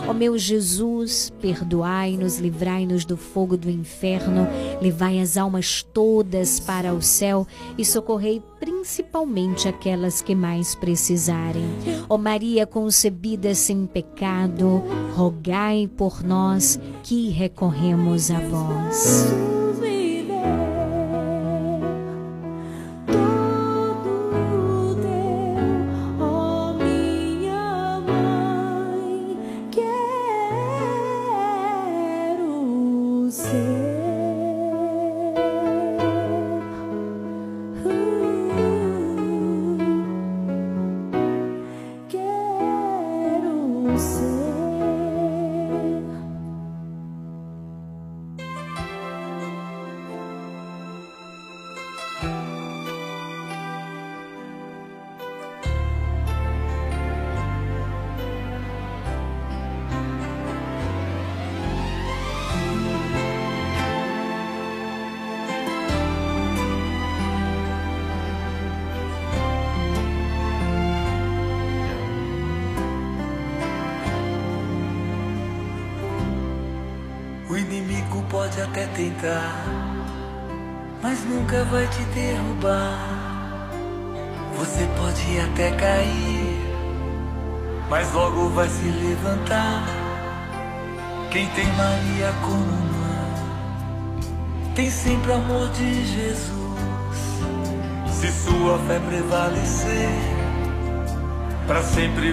Ó meu Jesus, perdoai-nos, livrai-nos do fogo do inferno, levai as almas todas para o céu e socorrei principalmente aquelas que mais precisarem. Ó Maria concebida sem pecado, rogai por nós que recorremos a vós.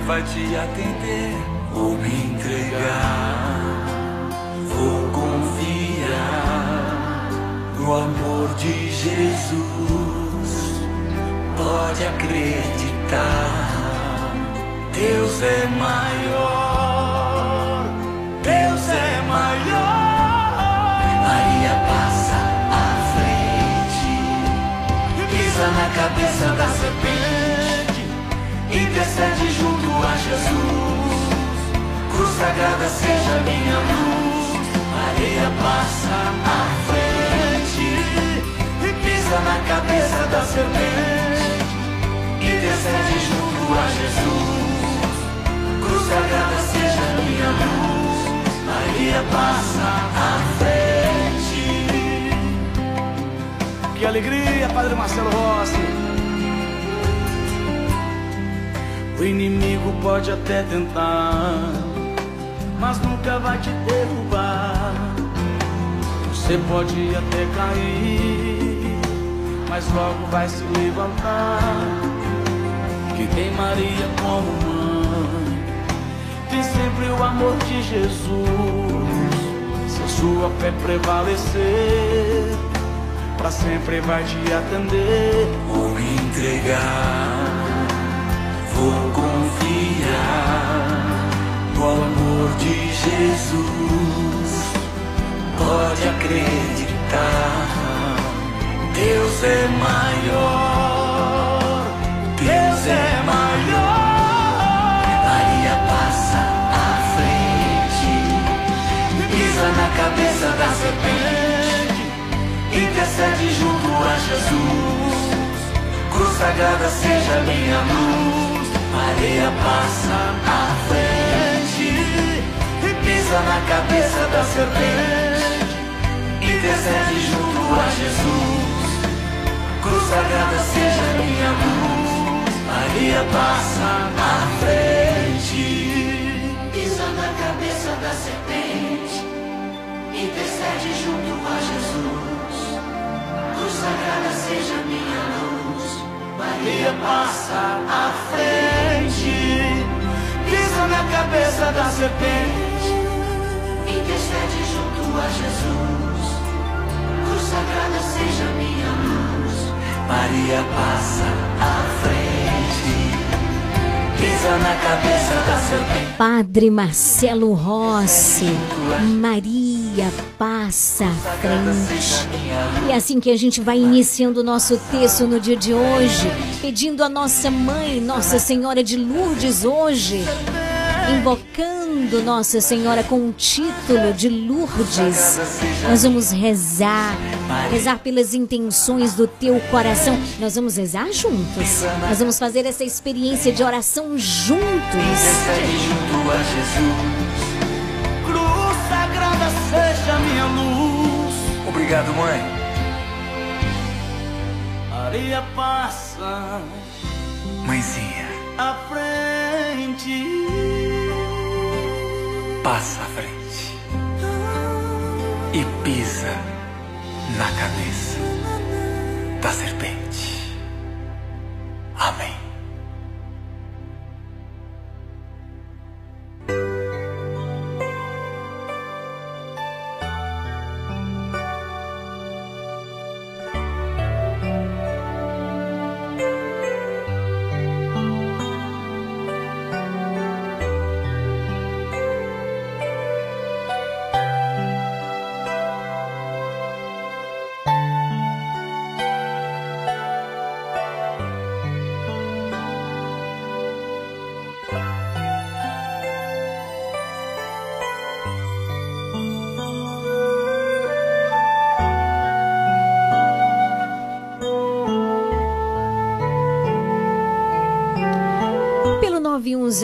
Vai te atender. Vou me entregar, te atender. Me entregar, sagrada seja minha luz, Maria passa à frente e pisa na cabeça da serpente, intercede junto a Jesus. Cruz sagrada seja minha luz, Maria passa à frente, pisa na cabeça da serpente, intercede junto a Jesus. Cruz sagrada seja minha luz, Maria passa à frente, pisa na cabeça da serpente, intercede junto a Jesus. Cruz sagrada seja minha luz, Maria passa à frente, pisa na cabeça da serpente. Padre Marcelo Rossi, Maria passa à frente. E é assim que a gente vai iniciando o nosso texto no dia de hoje, pedindo a nossa mãe, Nossa Senhora de Lourdes, hoje, invocando Nossa Senhora com o título de Lourdes. Nós vamos rezar, rezar pelas intenções do teu coração. Nós vamos rezar juntos. Nós vamos fazer essa experiência de oração juntos. Obrigado, mãe. Maria passa Mãezinha, à frente. passa à frente e pisa na cabeça da serpente. Amém.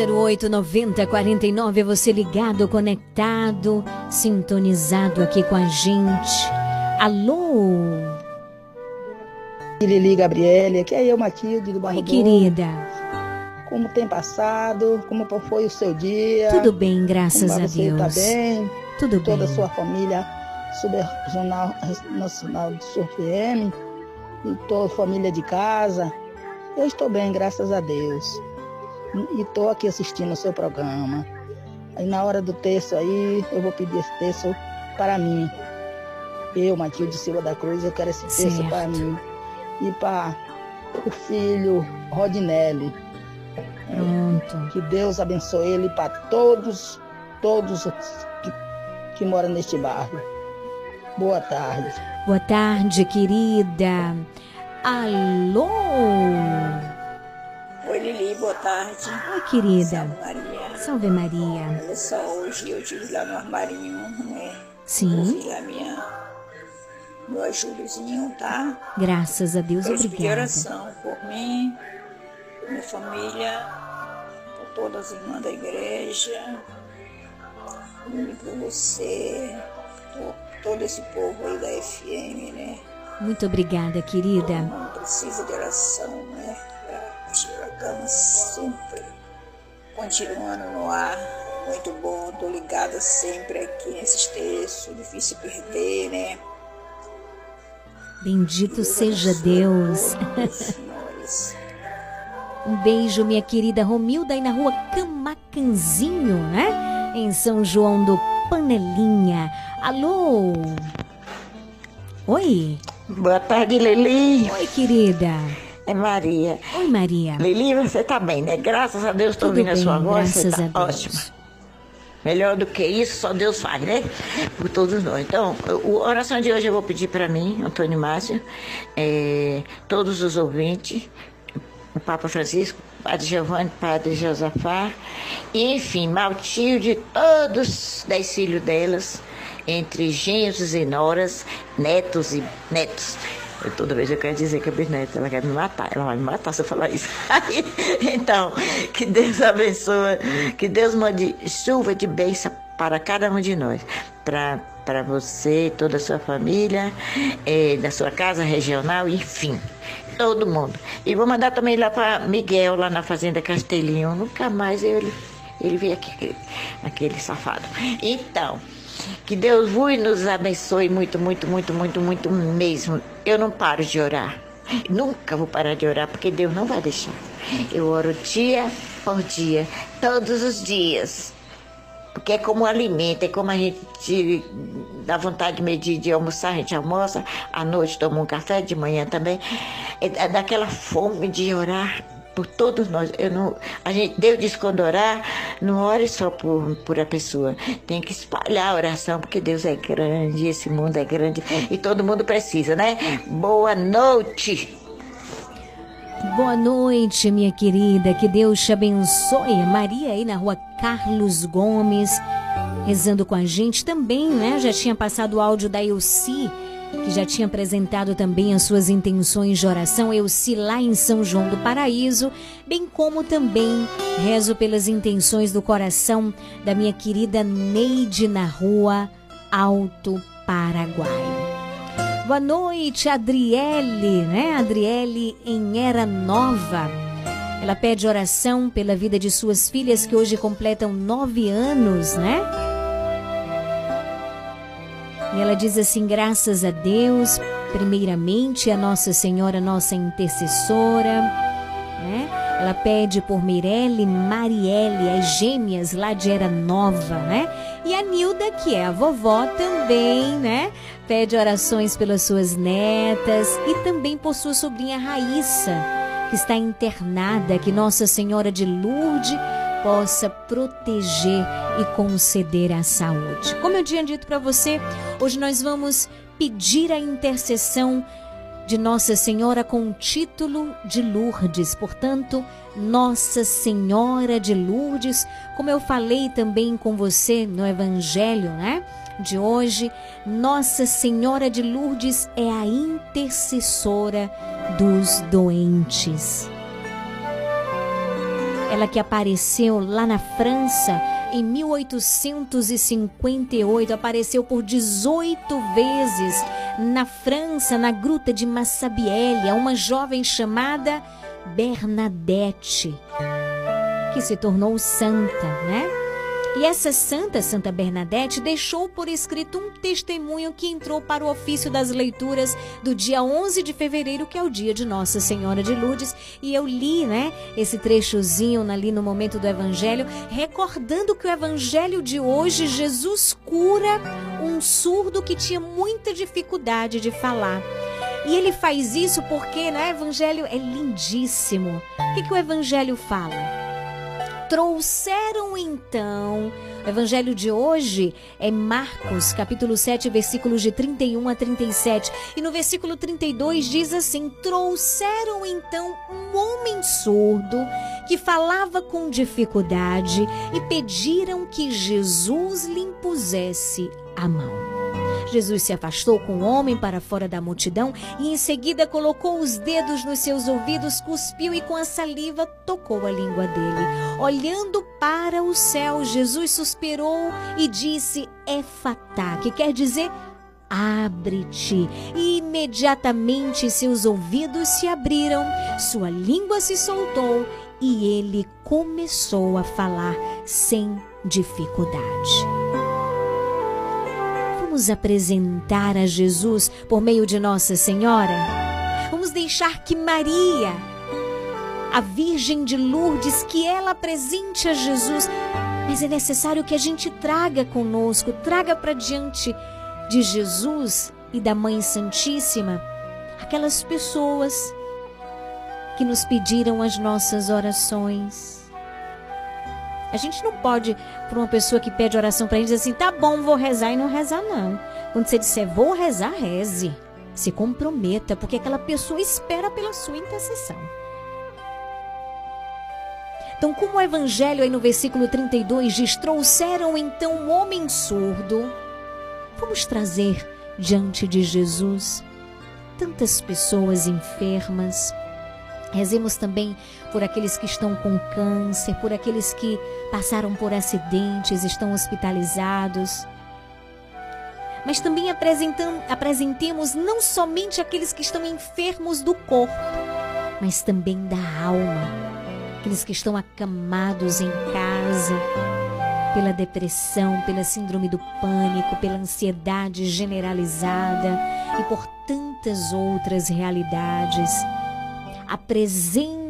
9108-9049, você ligado, conectado, sintonizado aqui com a gente. Alô? Lili Gabriele, aqui é eu, Matilde do Barro querida. Como tem passado? Como foi o seu dia? Tudo bem, graças a você Deus. Tá bem? Tudo Toda bem. a sua família Subregional Nacional do Sul e toda a família de casa. Eu estou bem, graças a Deus. E estou aqui assistindo o seu programa. Aí na hora do texto aí, eu vou pedir esse texto para mim. Eu, Matilde Silva da Cruz, eu quero esse texto Certo. para mim. E para o filho Rodinelli. Pronto. Que Deus abençoe ele para todos, todos os que, que moram neste bairro. Boa tarde. Boa tarde, querida. Alô? Oi, Lili, boa tarde. Oi, querida. Salve Maria. Salve Maria. Olha só, hoje eu estive lá no armarinho, né? Sim. Ouvi lá minha, meu ajudozinho, tá? Graças a Deus, Eu obrigada. oração por mim, por minha família, por todas as irmãs da igreja, e por você, por todo esse povo aí da FM, né? Muito obrigada, querida. Não precisa de oração, né? Cama sempre continuando no ar. Muito bom, tô ligada sempre aqui nesses textos, difícil perder, né? Bendito seja Deus. Senhores. Um beijo, minha querida Romilda, aí na rua Camacanzinho, né? Em São João do Panelinha. Alô? Oi? Boa tarde, Lili. Oi, querida. É Maria. Oi, Maria. Lili, você tá bem, né? Graças a Deus, tô Tudo ouvindo a sua bem, voz, você tá ótima. Melhor do que isso, só Deus faz, né? Por todos nós. Então, a oração de hoje eu vou pedir para mim, Antônio Márcio, eh, todos os ouvintes, o Papa Francisco, Padre Giovanni, Padre Josafá, e, enfim, Maltio de todos, dez filhos delas, entre genros e noras, netos e netos. Eu, toda vez eu quero dizer que é bisneta, ela quer me matar, ela vai me matar se eu falar isso. Então, que Deus abençoe, que Deus mande chuva de bênção para cada um de nós, para você toda a sua família, da sua casa regional, enfim, todo mundo. E vou mandar também lá para Miguel, lá na Fazenda Castelinho, nunca mais ele, ele veio aqui, aquele, aquele safado. Então, que Deus vos nos abençoe muito, muito, muito, muito, muito mesmo. Eu não paro de orar. Nunca vou parar de orar, porque Deus não vai deixar. Eu oro dia por dia, todos os dias. Porque é como alimento, é como a gente dá vontade de medir de almoçar, a gente almoça, à noite toma um café, de manhã também. É é daquela fome de orar por todos nós. Eu não, a gente, Deus diz quando orar, não ore só por, por a pessoa. Tem que espalhar a oração, porque Deus é grande, esse mundo é grande e todo mundo precisa, né? Boa noite! Boa noite, minha querida. Que Deus te abençoe. Maria aí na rua Carlos Gomes, rezando com a gente também, né? Já tinha passado o áudio da Elci, que já tinha apresentado também as suas intenções de oração. Elci lá em São João do Paraíso, bem como também rezo pelas intenções do coração da minha querida Neide na rua Alto Paraguai. Boa noite, Adriele, né? Adriele em Era Nova. Ela pede oração pela vida de suas filhas que hoje completam nove anos, né? E ela diz assim: graças a Deus, primeiramente a Nossa Senhora, nossa intercessora, né? Ela pede por Mirelle Marielle, as gêmeas lá de Era Nova, né? E a Nilda, que é a vovó também, né? Pede orações pelas suas netas e também por sua sobrinha Raíssa, que está internada, que Nossa Senhora de Lourdes possa proteger e conceder a saúde. Como eu tinha dito para você, hoje nós vamos pedir a intercessão de Nossa Senhora com o título de Lourdes. Portanto, Nossa Senhora de Lourdes, como eu falei também com você no Evangelho, né? De hoje, Nossa Senhora de Lourdes é a intercessora dos doentes. Ela que apareceu lá na França em 1858, apareceu por 18 vezes na França, na gruta de Massabielle, a uma jovem chamada Bernadette, que se tornou santa, né? E essa santa, Santa Bernadette, deixou por escrito um testemunho que entrou para o ofício das leituras do dia 11 de fevereiro, que é o dia de Nossa Senhora de Lourdes. E eu li, né, esse trechozinho ali no momento do evangelho, recordando que o evangelho de hoje, Jesus cura um surdo que tinha muita dificuldade de falar. E ele faz isso porque né, o evangelho é lindíssimo. O que, que o evangelho fala? Trouxeram então. O evangelho de hoje é Marcos, capítulo 7, versículos de 31 a 37. E no versículo 32 diz assim: Trouxeram então um homem surdo que falava com dificuldade e pediram que Jesus lhe impusesse a mão. Jesus se afastou com o homem para fora da multidão e em seguida colocou os dedos nos seus ouvidos, cuspiu e com a saliva tocou a língua dele. Olhando para o céu, Jesus suspirou e disse: Efatá, que quer dizer abre-te. E imediatamente seus ouvidos se abriram, sua língua se soltou e ele começou a falar sem dificuldade. Vamos apresentar a Jesus por meio de Nossa Senhora? Vamos deixar que Maria, a Virgem de Lourdes, que ela apresente a Jesus, mas é necessário que a gente traga conosco, traga para diante de Jesus e da Mãe Santíssima aquelas pessoas que nos pediram as nossas orações. A gente não pode, para uma pessoa que pede oração para gente, dizer assim: tá bom, vou rezar e não rezar, não. Quando você disser vou rezar, reze. Se comprometa, porque aquela pessoa espera pela sua intercessão. Então, como o evangelho aí no versículo 32 diz: trouxeram então um homem surdo, vamos trazer diante de Jesus tantas pessoas enfermas. Rezemos também por aqueles que estão com câncer, por aqueles que passaram por acidentes, estão hospitalizados. Mas também apresentemos não somente aqueles que estão enfermos do corpo, mas também da alma, aqueles que estão acamados em casa pela depressão, pela síndrome do pânico, pela ansiedade generalizada e por tantas outras realidades. Apresente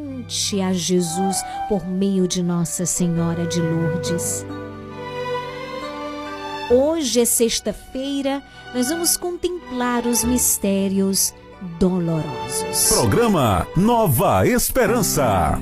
a Jesus por meio de Nossa Senhora de Lourdes. Hoje é sexta-feira, nós vamos contemplar os mistérios dolorosos. Programa Nova Esperança.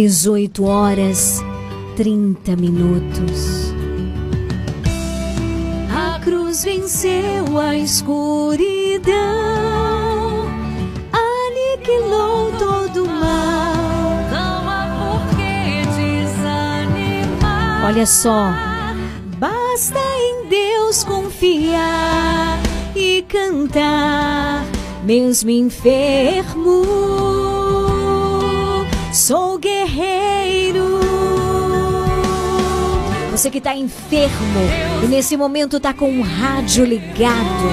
18 horas 30 minutos. A cruz venceu a escuridão, aniquilou todo o mal. Não há por que desanimar. Olha só, basta em Deus confiar e cantar, mesmo enfermo. Você que está enfermo e nesse momento está com o rádio ligado.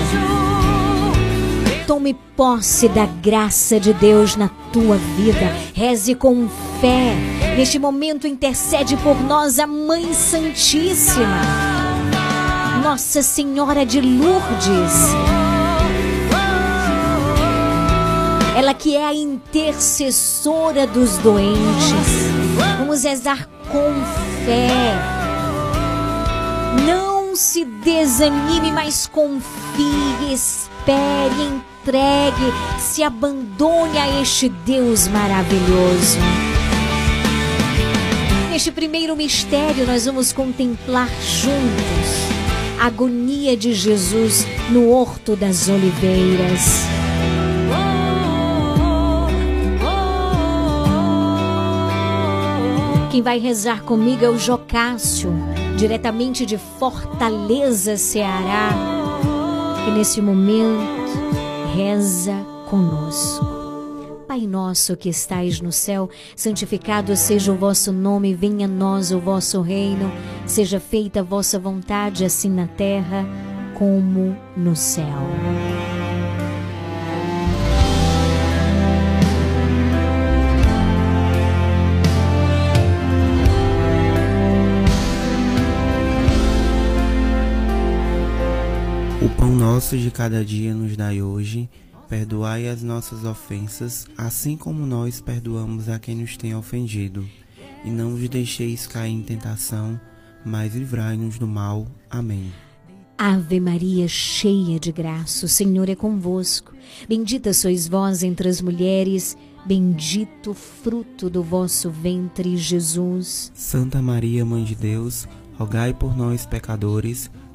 Tome posse da graça de Deus na tua vida. Reze com fé. Neste momento intercede por nós a Mãe Santíssima. Nossa Senhora de Lourdes. Ela que é a intercessora dos doentes. Vamos rezar com fé. Não se desanime, mas confie, espere, entregue, se abandone a este Deus maravilhoso. Neste primeiro mistério, nós vamos contemplar juntos a agonia de Jesus no Horto das Oliveiras. Quem vai rezar comigo é o Jocássio, diretamente de Fortaleza, Ceará, que nesse momento reza conosco. Pai nosso que estais no céu, santificado seja o vosso nome, venha a nós o vosso reino, seja feita a vossa vontade, assim na terra como no céu. Nosso de cada dia nos dai hoje, perdoai as nossas ofensas, assim como nós perdoamos a quem nos tem ofendido. E não vos deixeis cair em tentação, mas livrai-nos do mal. Amém. Ave Maria, cheia de graça, o Senhor é convosco. Bendita sois vós entre as mulheres, bendito o fruto do vosso ventre, Jesus. Santa Maria, Mãe de Deus, rogai por nós, pecadores,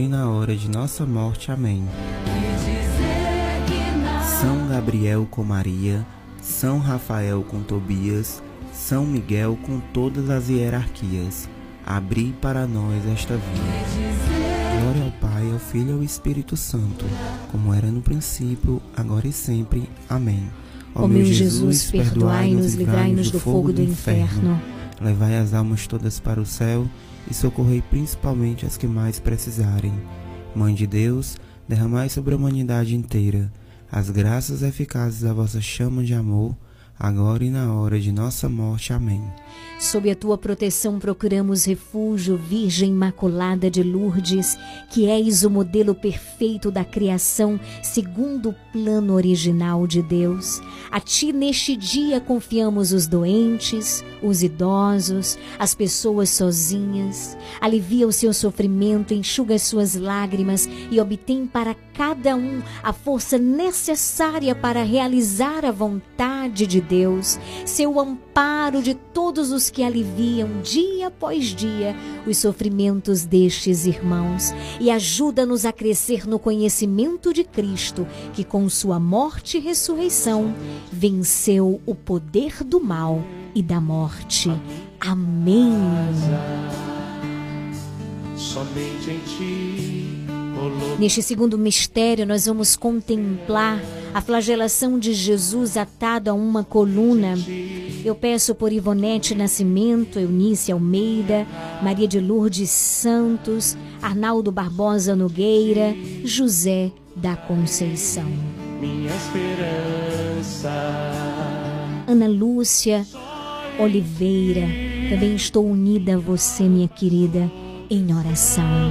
e na hora de nossa morte. Amém. São Gabriel com Maria, São Rafael com Tobias, São Miguel com todas as hierarquias, abri para nós esta via. Glória ao Pai, ao Filho e ao Espírito Santo, como era no princípio, agora e sempre. Amém. Ó meu Jesus, perdoai-nos, livrai-nos do fogo do inferno. Levai as almas todas para o céu e socorrei principalmente as que mais precisarem. Mãe de Deus, derramai sobre a humanidade inteira as graças eficazes da vossa chama de amor, agora e na hora de nossa morte. Amém. Sob a tua proteção procuramos refúgio, Virgem Imaculada de Lourdes, que és o modelo perfeito da criação segundo o plano original de Deus. A ti neste dia confiamos os doentes, os idosos, as pessoas sozinhas. Alivia o seu sofrimento, enxuga as suas lágrimas e obtém para cada um a força necessária para realizar a vontade de Deus, seu amparo de todos os que aliviam dia após dia os sofrimentos destes irmãos e ajuda-nos a crescer no conhecimento de Cristo, que com sua morte e ressurreição venceu o poder do mal e da morte. Amém. Somente em ti. Neste segundo mistério, nós vamos contemplar a flagelação de Jesus atado a uma coluna. Eu peço por Ivonete Nascimento, Eunice Almeida, Maria de Lourdes Santos, Arnaldo Barbosa Nogueira, José da Conceição. minha esperança. Ana Lúcia Oliveira, também estou unida a você, minha querida, em oração.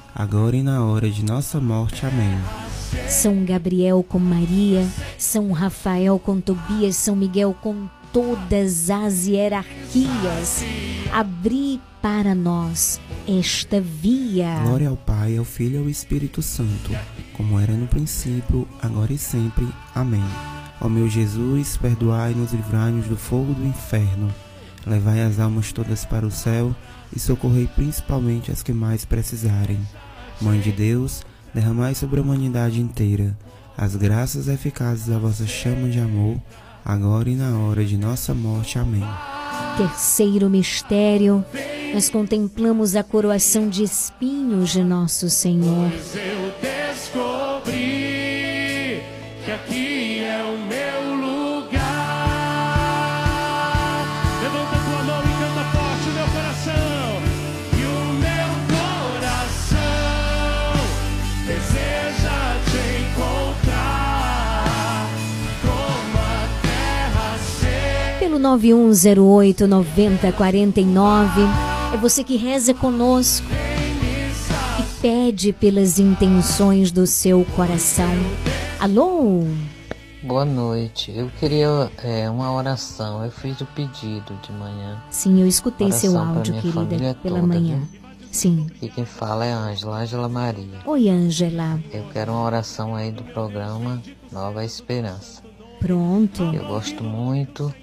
e na hora de nossa morte. Amém. São Gabriel com Maria, São Rafael com Tobias, São Miguel com todas as hierarquias. Abri para nós esta via. Glória ao Pai, ao Filho e ao Espírito Santo, como era no princípio, agora e sempre. Amém. Ó meu Jesus, perdoai-nos, livrai-nos do fogo do inferno. Levai as almas todas para o céu e socorrei principalmente as que mais precisarem. Mãe de Deus, derramai sobre a humanidade inteira as graças eficazes da vossa chama de amor, agora e na hora de nossa morte. Amém. Terceiro mistério, nós contemplamos a coroação de espinhos de nosso Senhor. 9108 9049. É você que reza conosco e pede pelas intenções do seu coração. Alô? Boa noite. Eu queria é, uma oração. Eu fiz o pedido de manhã. Sim, eu escutei Oração seu áudio, querida, pela toda, manhã. viu? Sim. E quem fala é Ângela, Ângela Maria. Oi, Ângela. Eu quero uma oração aí do programa Nova Esperança. Pronto. Eu gosto muito,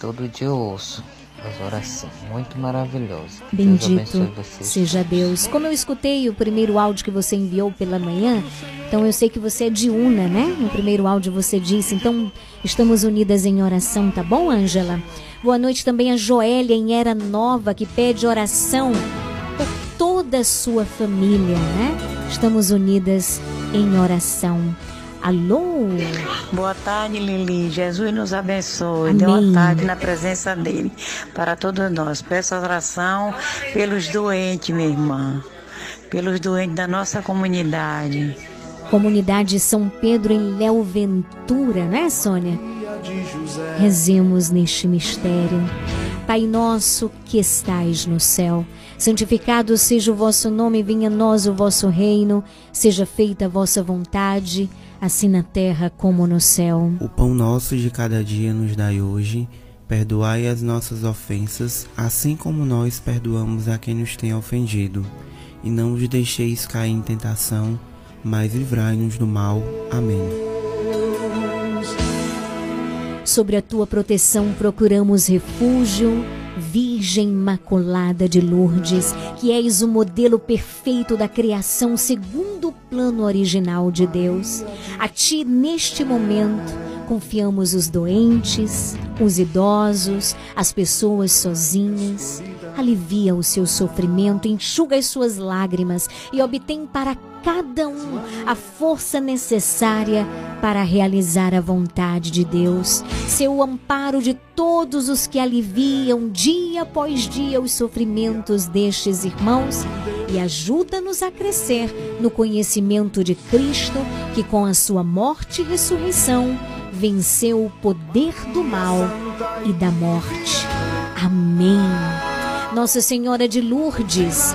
todo dia eu ouço as orações. Muito maravilhoso. Deus Bendito vocês. seja Deus. Como eu escutei o primeiro áudio que você enviou pela manhã, então eu sei que você é de una, né? No primeiro áudio você disse. Então estamos unidas em oração, tá bom, Ângela? Boa noite também a Joélia em Era Nova, que pede oração por toda a sua família, né? Estamos unidas em oração. Alô? Boa tarde, Lili. Jesus nos abençoe. Amém. Dê uma tarde na presença dele para todos nós. Peço oração pelos doentes, minha irmã. Pelos doentes da nossa comunidade. Comunidade São Pedro em Léo Ventura, né, Sônia? Rezemos neste mistério. Pai nosso que estais no céu, santificado seja o vosso nome, venha a nós o vosso reino, seja feita a vossa vontade, assim na terra como no céu. O pão nosso de cada dia nos dai hoje. Perdoai as nossas ofensas, assim como nós perdoamos a quem nos tem ofendido. E não os deixeis cair em tentação, mas livrai-nos do mal. Amém. Sobre a tua proteção procuramos refúgio, Virgem Imaculada de Lourdes, que és o modelo perfeito da criação segundo o plano original de Deus. A ti, neste momento, confiamos os doentes, os idosos, as pessoas sozinhas. Alivia o seu sofrimento, enxuga as suas lágrimas e obtém para cada um a força necessária para realizar a vontade de Deus. Seu amparo de todos os que aliviam dia após dia os sofrimentos destes irmãos e ajuda-nos a crescer no conhecimento de Cristo, que com a sua morte e ressurreição venceu o poder do mal e da morte. Amém. Nossa Senhora de Lourdes,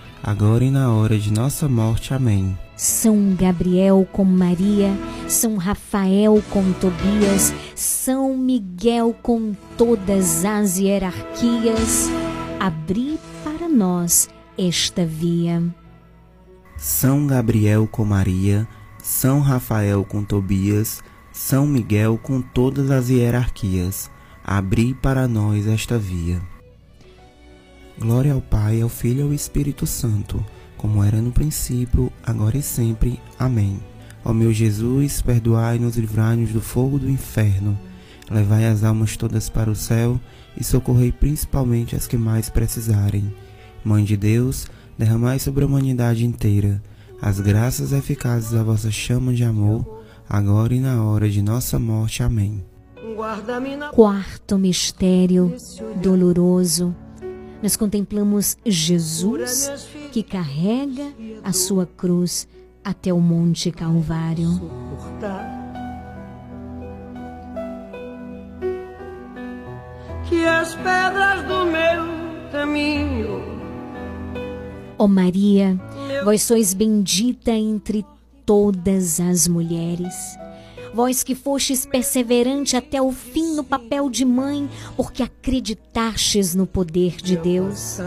agora e na hora de nossa morte. Amém. São Gabriel com Maria, São Rafael com Tobias, São Miguel com todas as hierarquias, abri para nós esta via. São Gabriel com Maria, São Rafael com Tobias, São Miguel com todas as hierarquias, abri para nós esta via. Glória ao Pai, ao Filho e ao Espírito Santo, como era no princípio, agora e sempre. Amém. Ó meu Jesus, perdoai-nos e livrai-nos do fogo do inferno. Levai as almas todas para o céu e socorrei principalmente as que mais precisarem. Mãe de Deus, derramai sobre a humanidade inteira as graças eficazes da vossa chama de amor, agora e na hora de nossa morte. Amém. Quarto mistério doloroso. Nós contemplamos Jesus que carrega a sua cruz até o Monte Calvário. Que as pedras do meu caminho Ó Maria, vós sois bendita entre todas as mulheres. Vós que fostes perseverante até o fim no papel de mãe, porque acreditastes no poder de Deus.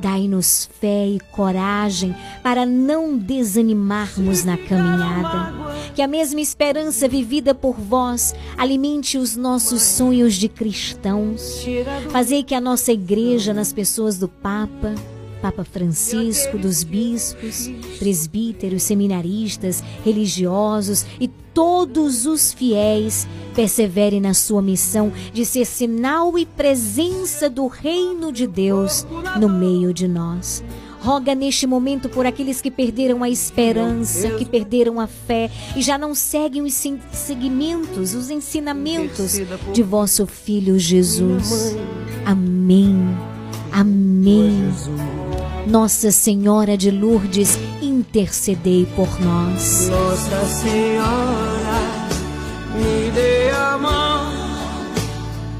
Dai-nos fé e coragem para não desanimarmos na caminhada. Que a mesma esperança vivida por vós alimente os nossos sonhos de cristãos. Fazei que a nossa igreja, nas pessoas do Papa, Papa Francisco, dos bispos, presbíteros, seminaristas, religiosos e todos os fiéis perseverem na sua missão de ser sinal e presença do reino de Deus no meio de nós. Roga neste momento por aqueles que perderam a esperança, que perderam a fé e já não seguem os segmentos, os ensinamentos de vosso Filho Jesus. Amém. Amém. Nossa Senhora de Lourdes, intercedei por nós. Nossa Senhora, me dê a mão,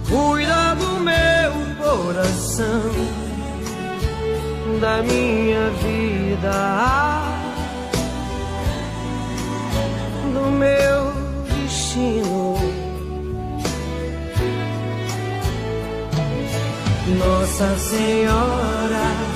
cuida do meu coração, da minha vida, do meu destino. Nossa Senhora,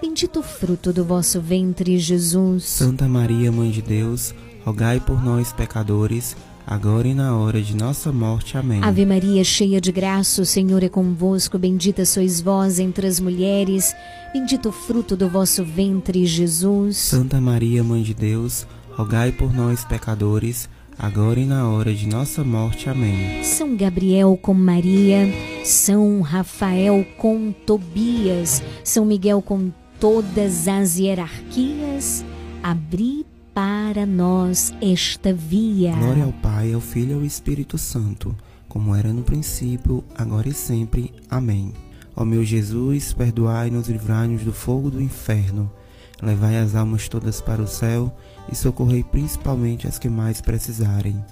bendito o fruto do vosso ventre, Jesus. Santa Maria, Mãe de Deus, rogai por nós, pecadores, agora e na hora de nossa morte. Amém. Ave Maria, cheia de graça, o Senhor é convosco. Bendita sois vós entre as mulheres, bendito o fruto do vosso ventre, Jesus. Santa Maria, Mãe de Deus, rogai por nós, pecadores, agora e na hora de nossa morte. Amém. São Gabriel com Maria, São Rafael com Tobias, São Miguel com todas as hierarquias, abri para nós esta via. Glória ao Pai, ao Filho e ao Espírito Santo, como era no princípio, agora e sempre. Amém. Ó meu Jesus, perdoai-nos, livrai-nos do fogo do inferno, levai as almas todas para o céu e socorrei principalmente as que mais precisarem.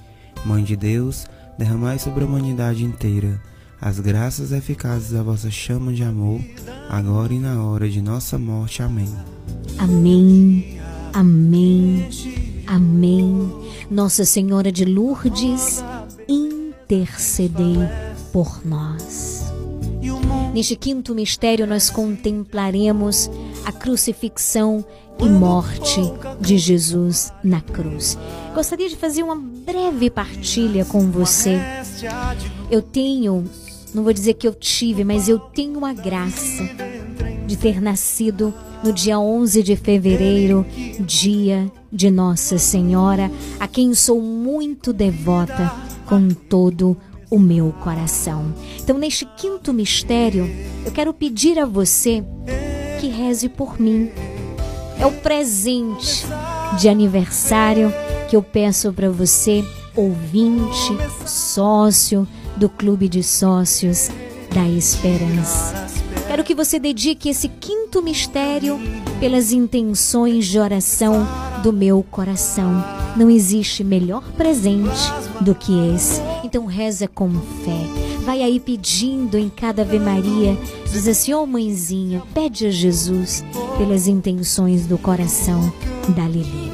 Mãe de Deus, derramai sobre a humanidade inteira as graças eficazes da vossa chama de amor, agora e na hora de nossa morte. Amém. Amém, amém, amém. Nossa Senhora de Lourdes, intercedei por nós. Neste quinto mistério, nós contemplaremos a crucifixão e morte de Jesus na cruz. Gostaria de fazer uma breve partilha com você. Eu tenho, não vou dizer que eu tive, mas eu tenho a graça de ter nascido no dia 11 de fevereiro, dia de Nossa Senhora, a quem sou muito devota com todo o meu coração. Então, neste quinto mistério, eu quero pedir a você que reze por mim. É o presente de aniversário que eu peço para você, ouvinte, sócio do Clube de Sócios da Esperança. Quero que você dedique esse quinto mistério pelas intenções de oração do meu coração. Não existe melhor presente do que esse. Então reza com fé. Vai aí pedindo em cada Ave Maria. Diz assim, ó oh, mãezinha, pede a Jesus pelas intenções do coração da Lili.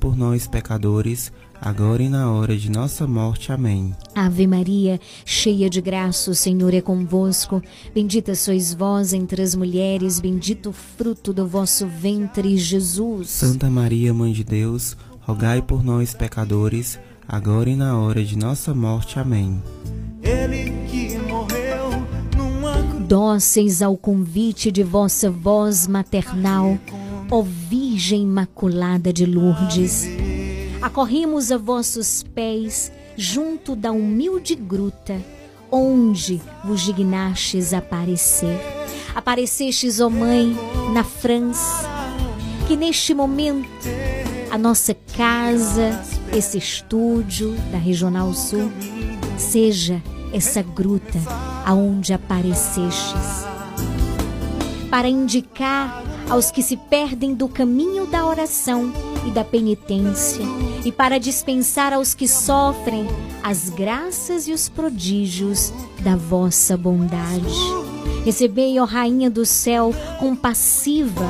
por nós, pecadores, agora e na hora de nossa morte. Amém. Ave Maria, cheia de graça, o Senhor é convosco. Bendita sois vós entre as mulheres, bendito o fruto do vosso ventre, Jesus. Santa Maria, Mãe de Deus, rogai por nós, pecadores, agora e na hora de nossa morte. Amém. Ele que morreu numa Dóceis ao convite de vossa voz maternal, ó Virgem Imaculada de Lourdes, acorrimos a vossos pés junto da humilde gruta, onde vos dignastes aparecer. Aparecestes, ó Mãe, na França, que neste momento a nossa casa, esse estúdio da Regional Sul, seja essa gruta aonde aparecestes, para indicar aos que se perdem do caminho da oração e da penitência, e para dispensar aos que sofrem as graças e os prodígios da vossa bondade. Recebei, ó Rainha do céu, compassiva,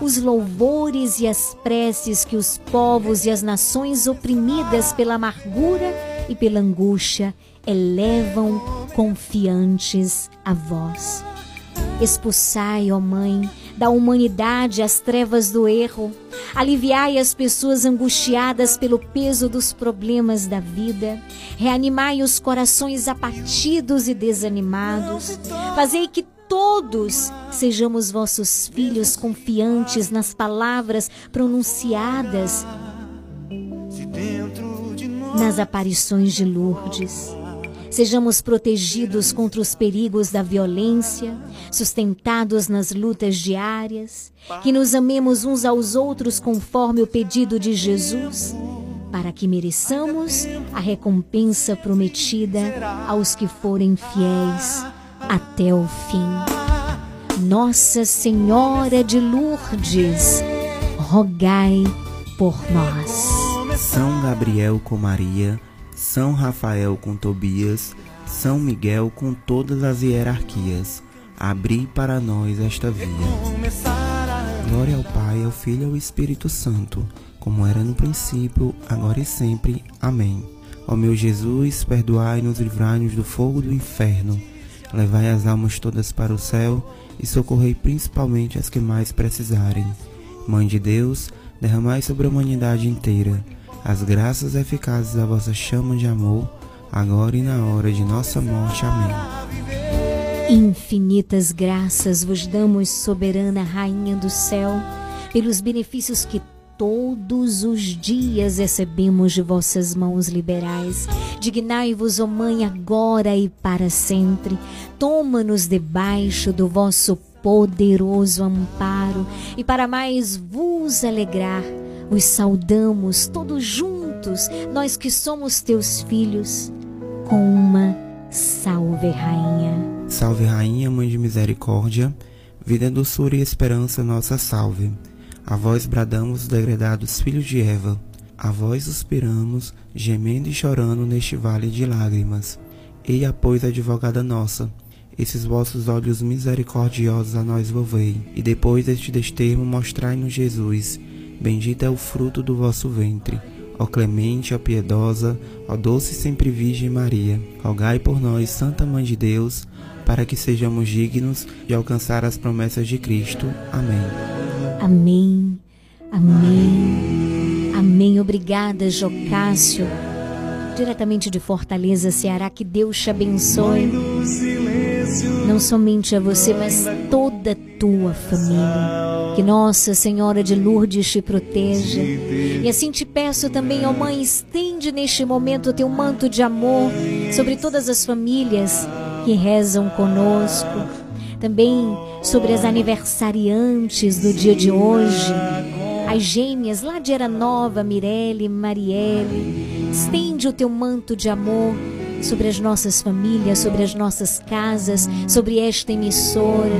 os louvores e as preces que os povos e as nações oprimidas pela amargura e pela angústia elevam confiantes a vós. Expulsai, ó Mãe, da humanidade as trevas do erro, aliviai as pessoas angustiadas pelo peso dos problemas da vida, reanimai os corações abatidos e desanimados, fazei que todos sejamos vossos filhos confiantes nas palavras pronunciadas nas aparições de Lourdes. Sejamos protegidos contra os perigos da violência, sustentados nas lutas diárias, que nos amemos uns aos outros conforme o pedido de Jesus, para que mereçamos a recompensa prometida aos que forem fiéis até o fim. Nossa Senhora de Lourdes, rogai por nós. São Gabriel com Maria, São Rafael com Tobias, São Miguel com todas as hierarquias, abri para nós esta via. Glória ao Pai, ao Filho e ao Espírito Santo, como era no princípio, agora e sempre. Amém. Ó meu Jesus, perdoai-nos, livrai-nos do fogo do inferno, levai as almas todas para o céu e socorrei principalmente as que mais precisarem. Mãe de Deus, derramai sobre a humanidade inteira as graças eficazes da vossa chama de amor, agora e na hora de nossa morte. Amém. Infinitas graças vos damos, soberana Rainha do céu, pelos benefícios que todos os dias recebemos de vossas mãos liberais. Dignai-vos, ó Mãe, agora e para sempre. Toma-nos debaixo do vosso poderoso amparo e para mais vos alegrar os saudamos todos juntos, nós que somos teus filhos, com uma salve, Rainha. Salve, Rainha, Mãe de Misericórdia, vida, doçura e esperança, nossa salve. A vós bradamos, degredados filhos de Eva, a vós suspiramos, gemendo e chorando neste vale de lágrimas. Eia, pois, advogada nossa, esses vossos olhos misericordiosos a nós volvei, e depois deste destermo mostrai-nos Jesus. Bendito é o fruto do vosso ventre. Ó clemente, ó piedosa, ó doce sempre Virgem Maria, rogai por nós, Santa Mãe de Deus, para que sejamos dignos de alcançar as promessas de Cristo. Amém. Amém. Amém. Amém. Obrigada, Jocássio. Diretamente de Fortaleza, Ceará, que Deus te abençoe. Não somente a você, mas toda a tua família. Que Nossa Senhora de Lourdes te proteja. E assim te peço também, ó Mãe, estende neste momento o teu manto de amor sobre todas as famílias que rezam conosco. Também sobre as aniversariantes do dia de hoje. As gêmeas lá de Era Nova, Mirelle, Marielle. Estende o teu manto de amor sobre as nossas famílias, sobre as nossas casas, sobre esta emissora,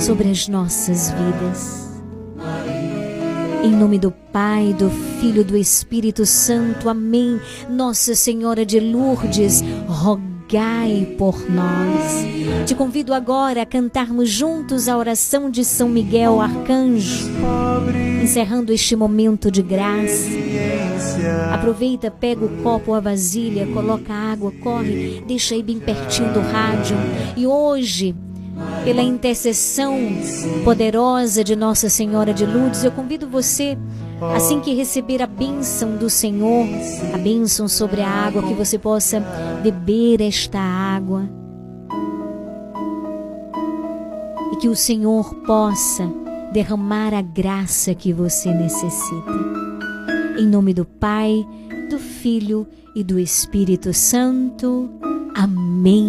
sobre as nossas vidas. Em nome do Pai, do Filho e do Espírito Santo. Amém. Nossa Senhora de Lourdes, rogai por nós. Te convido agora a cantarmos juntos a oração de São Miguel Arcanjo, encerrando este momento de graça. Aproveita, pega o copo ou a vasilha, coloca água, corre, deixa aí bem pertinho do rádio. E hoje, pela intercessão poderosa de Nossa Senhora de Lourdes, eu convido você, assim que receber a bênção do Senhor, a bênção sobre a água, que você possa beber esta água. E que o Senhor possa derramar a graça que você necessita. Em nome do Pai, do Filho e do Espírito Santo. Amém.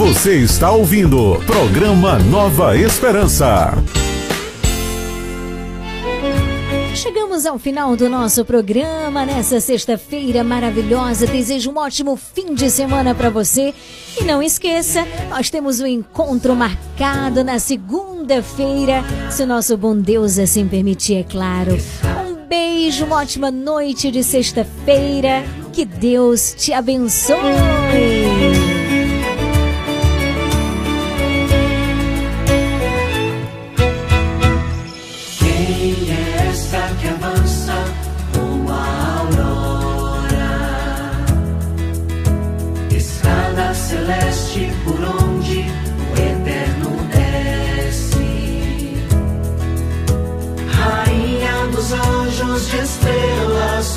Você está ouvindo programa Nova Esperança. Chegamos ao final do nosso programa nessa sexta-feira maravilhosa. Desejo um ótimo fim de semana para você. E não esqueça, nós temos um encontro marcado na segunda-feira, se o nosso bom Deus assim permitir, é claro. Um beijo, uma ótima noite de sexta-feira. Que Deus te abençoe. De estrelas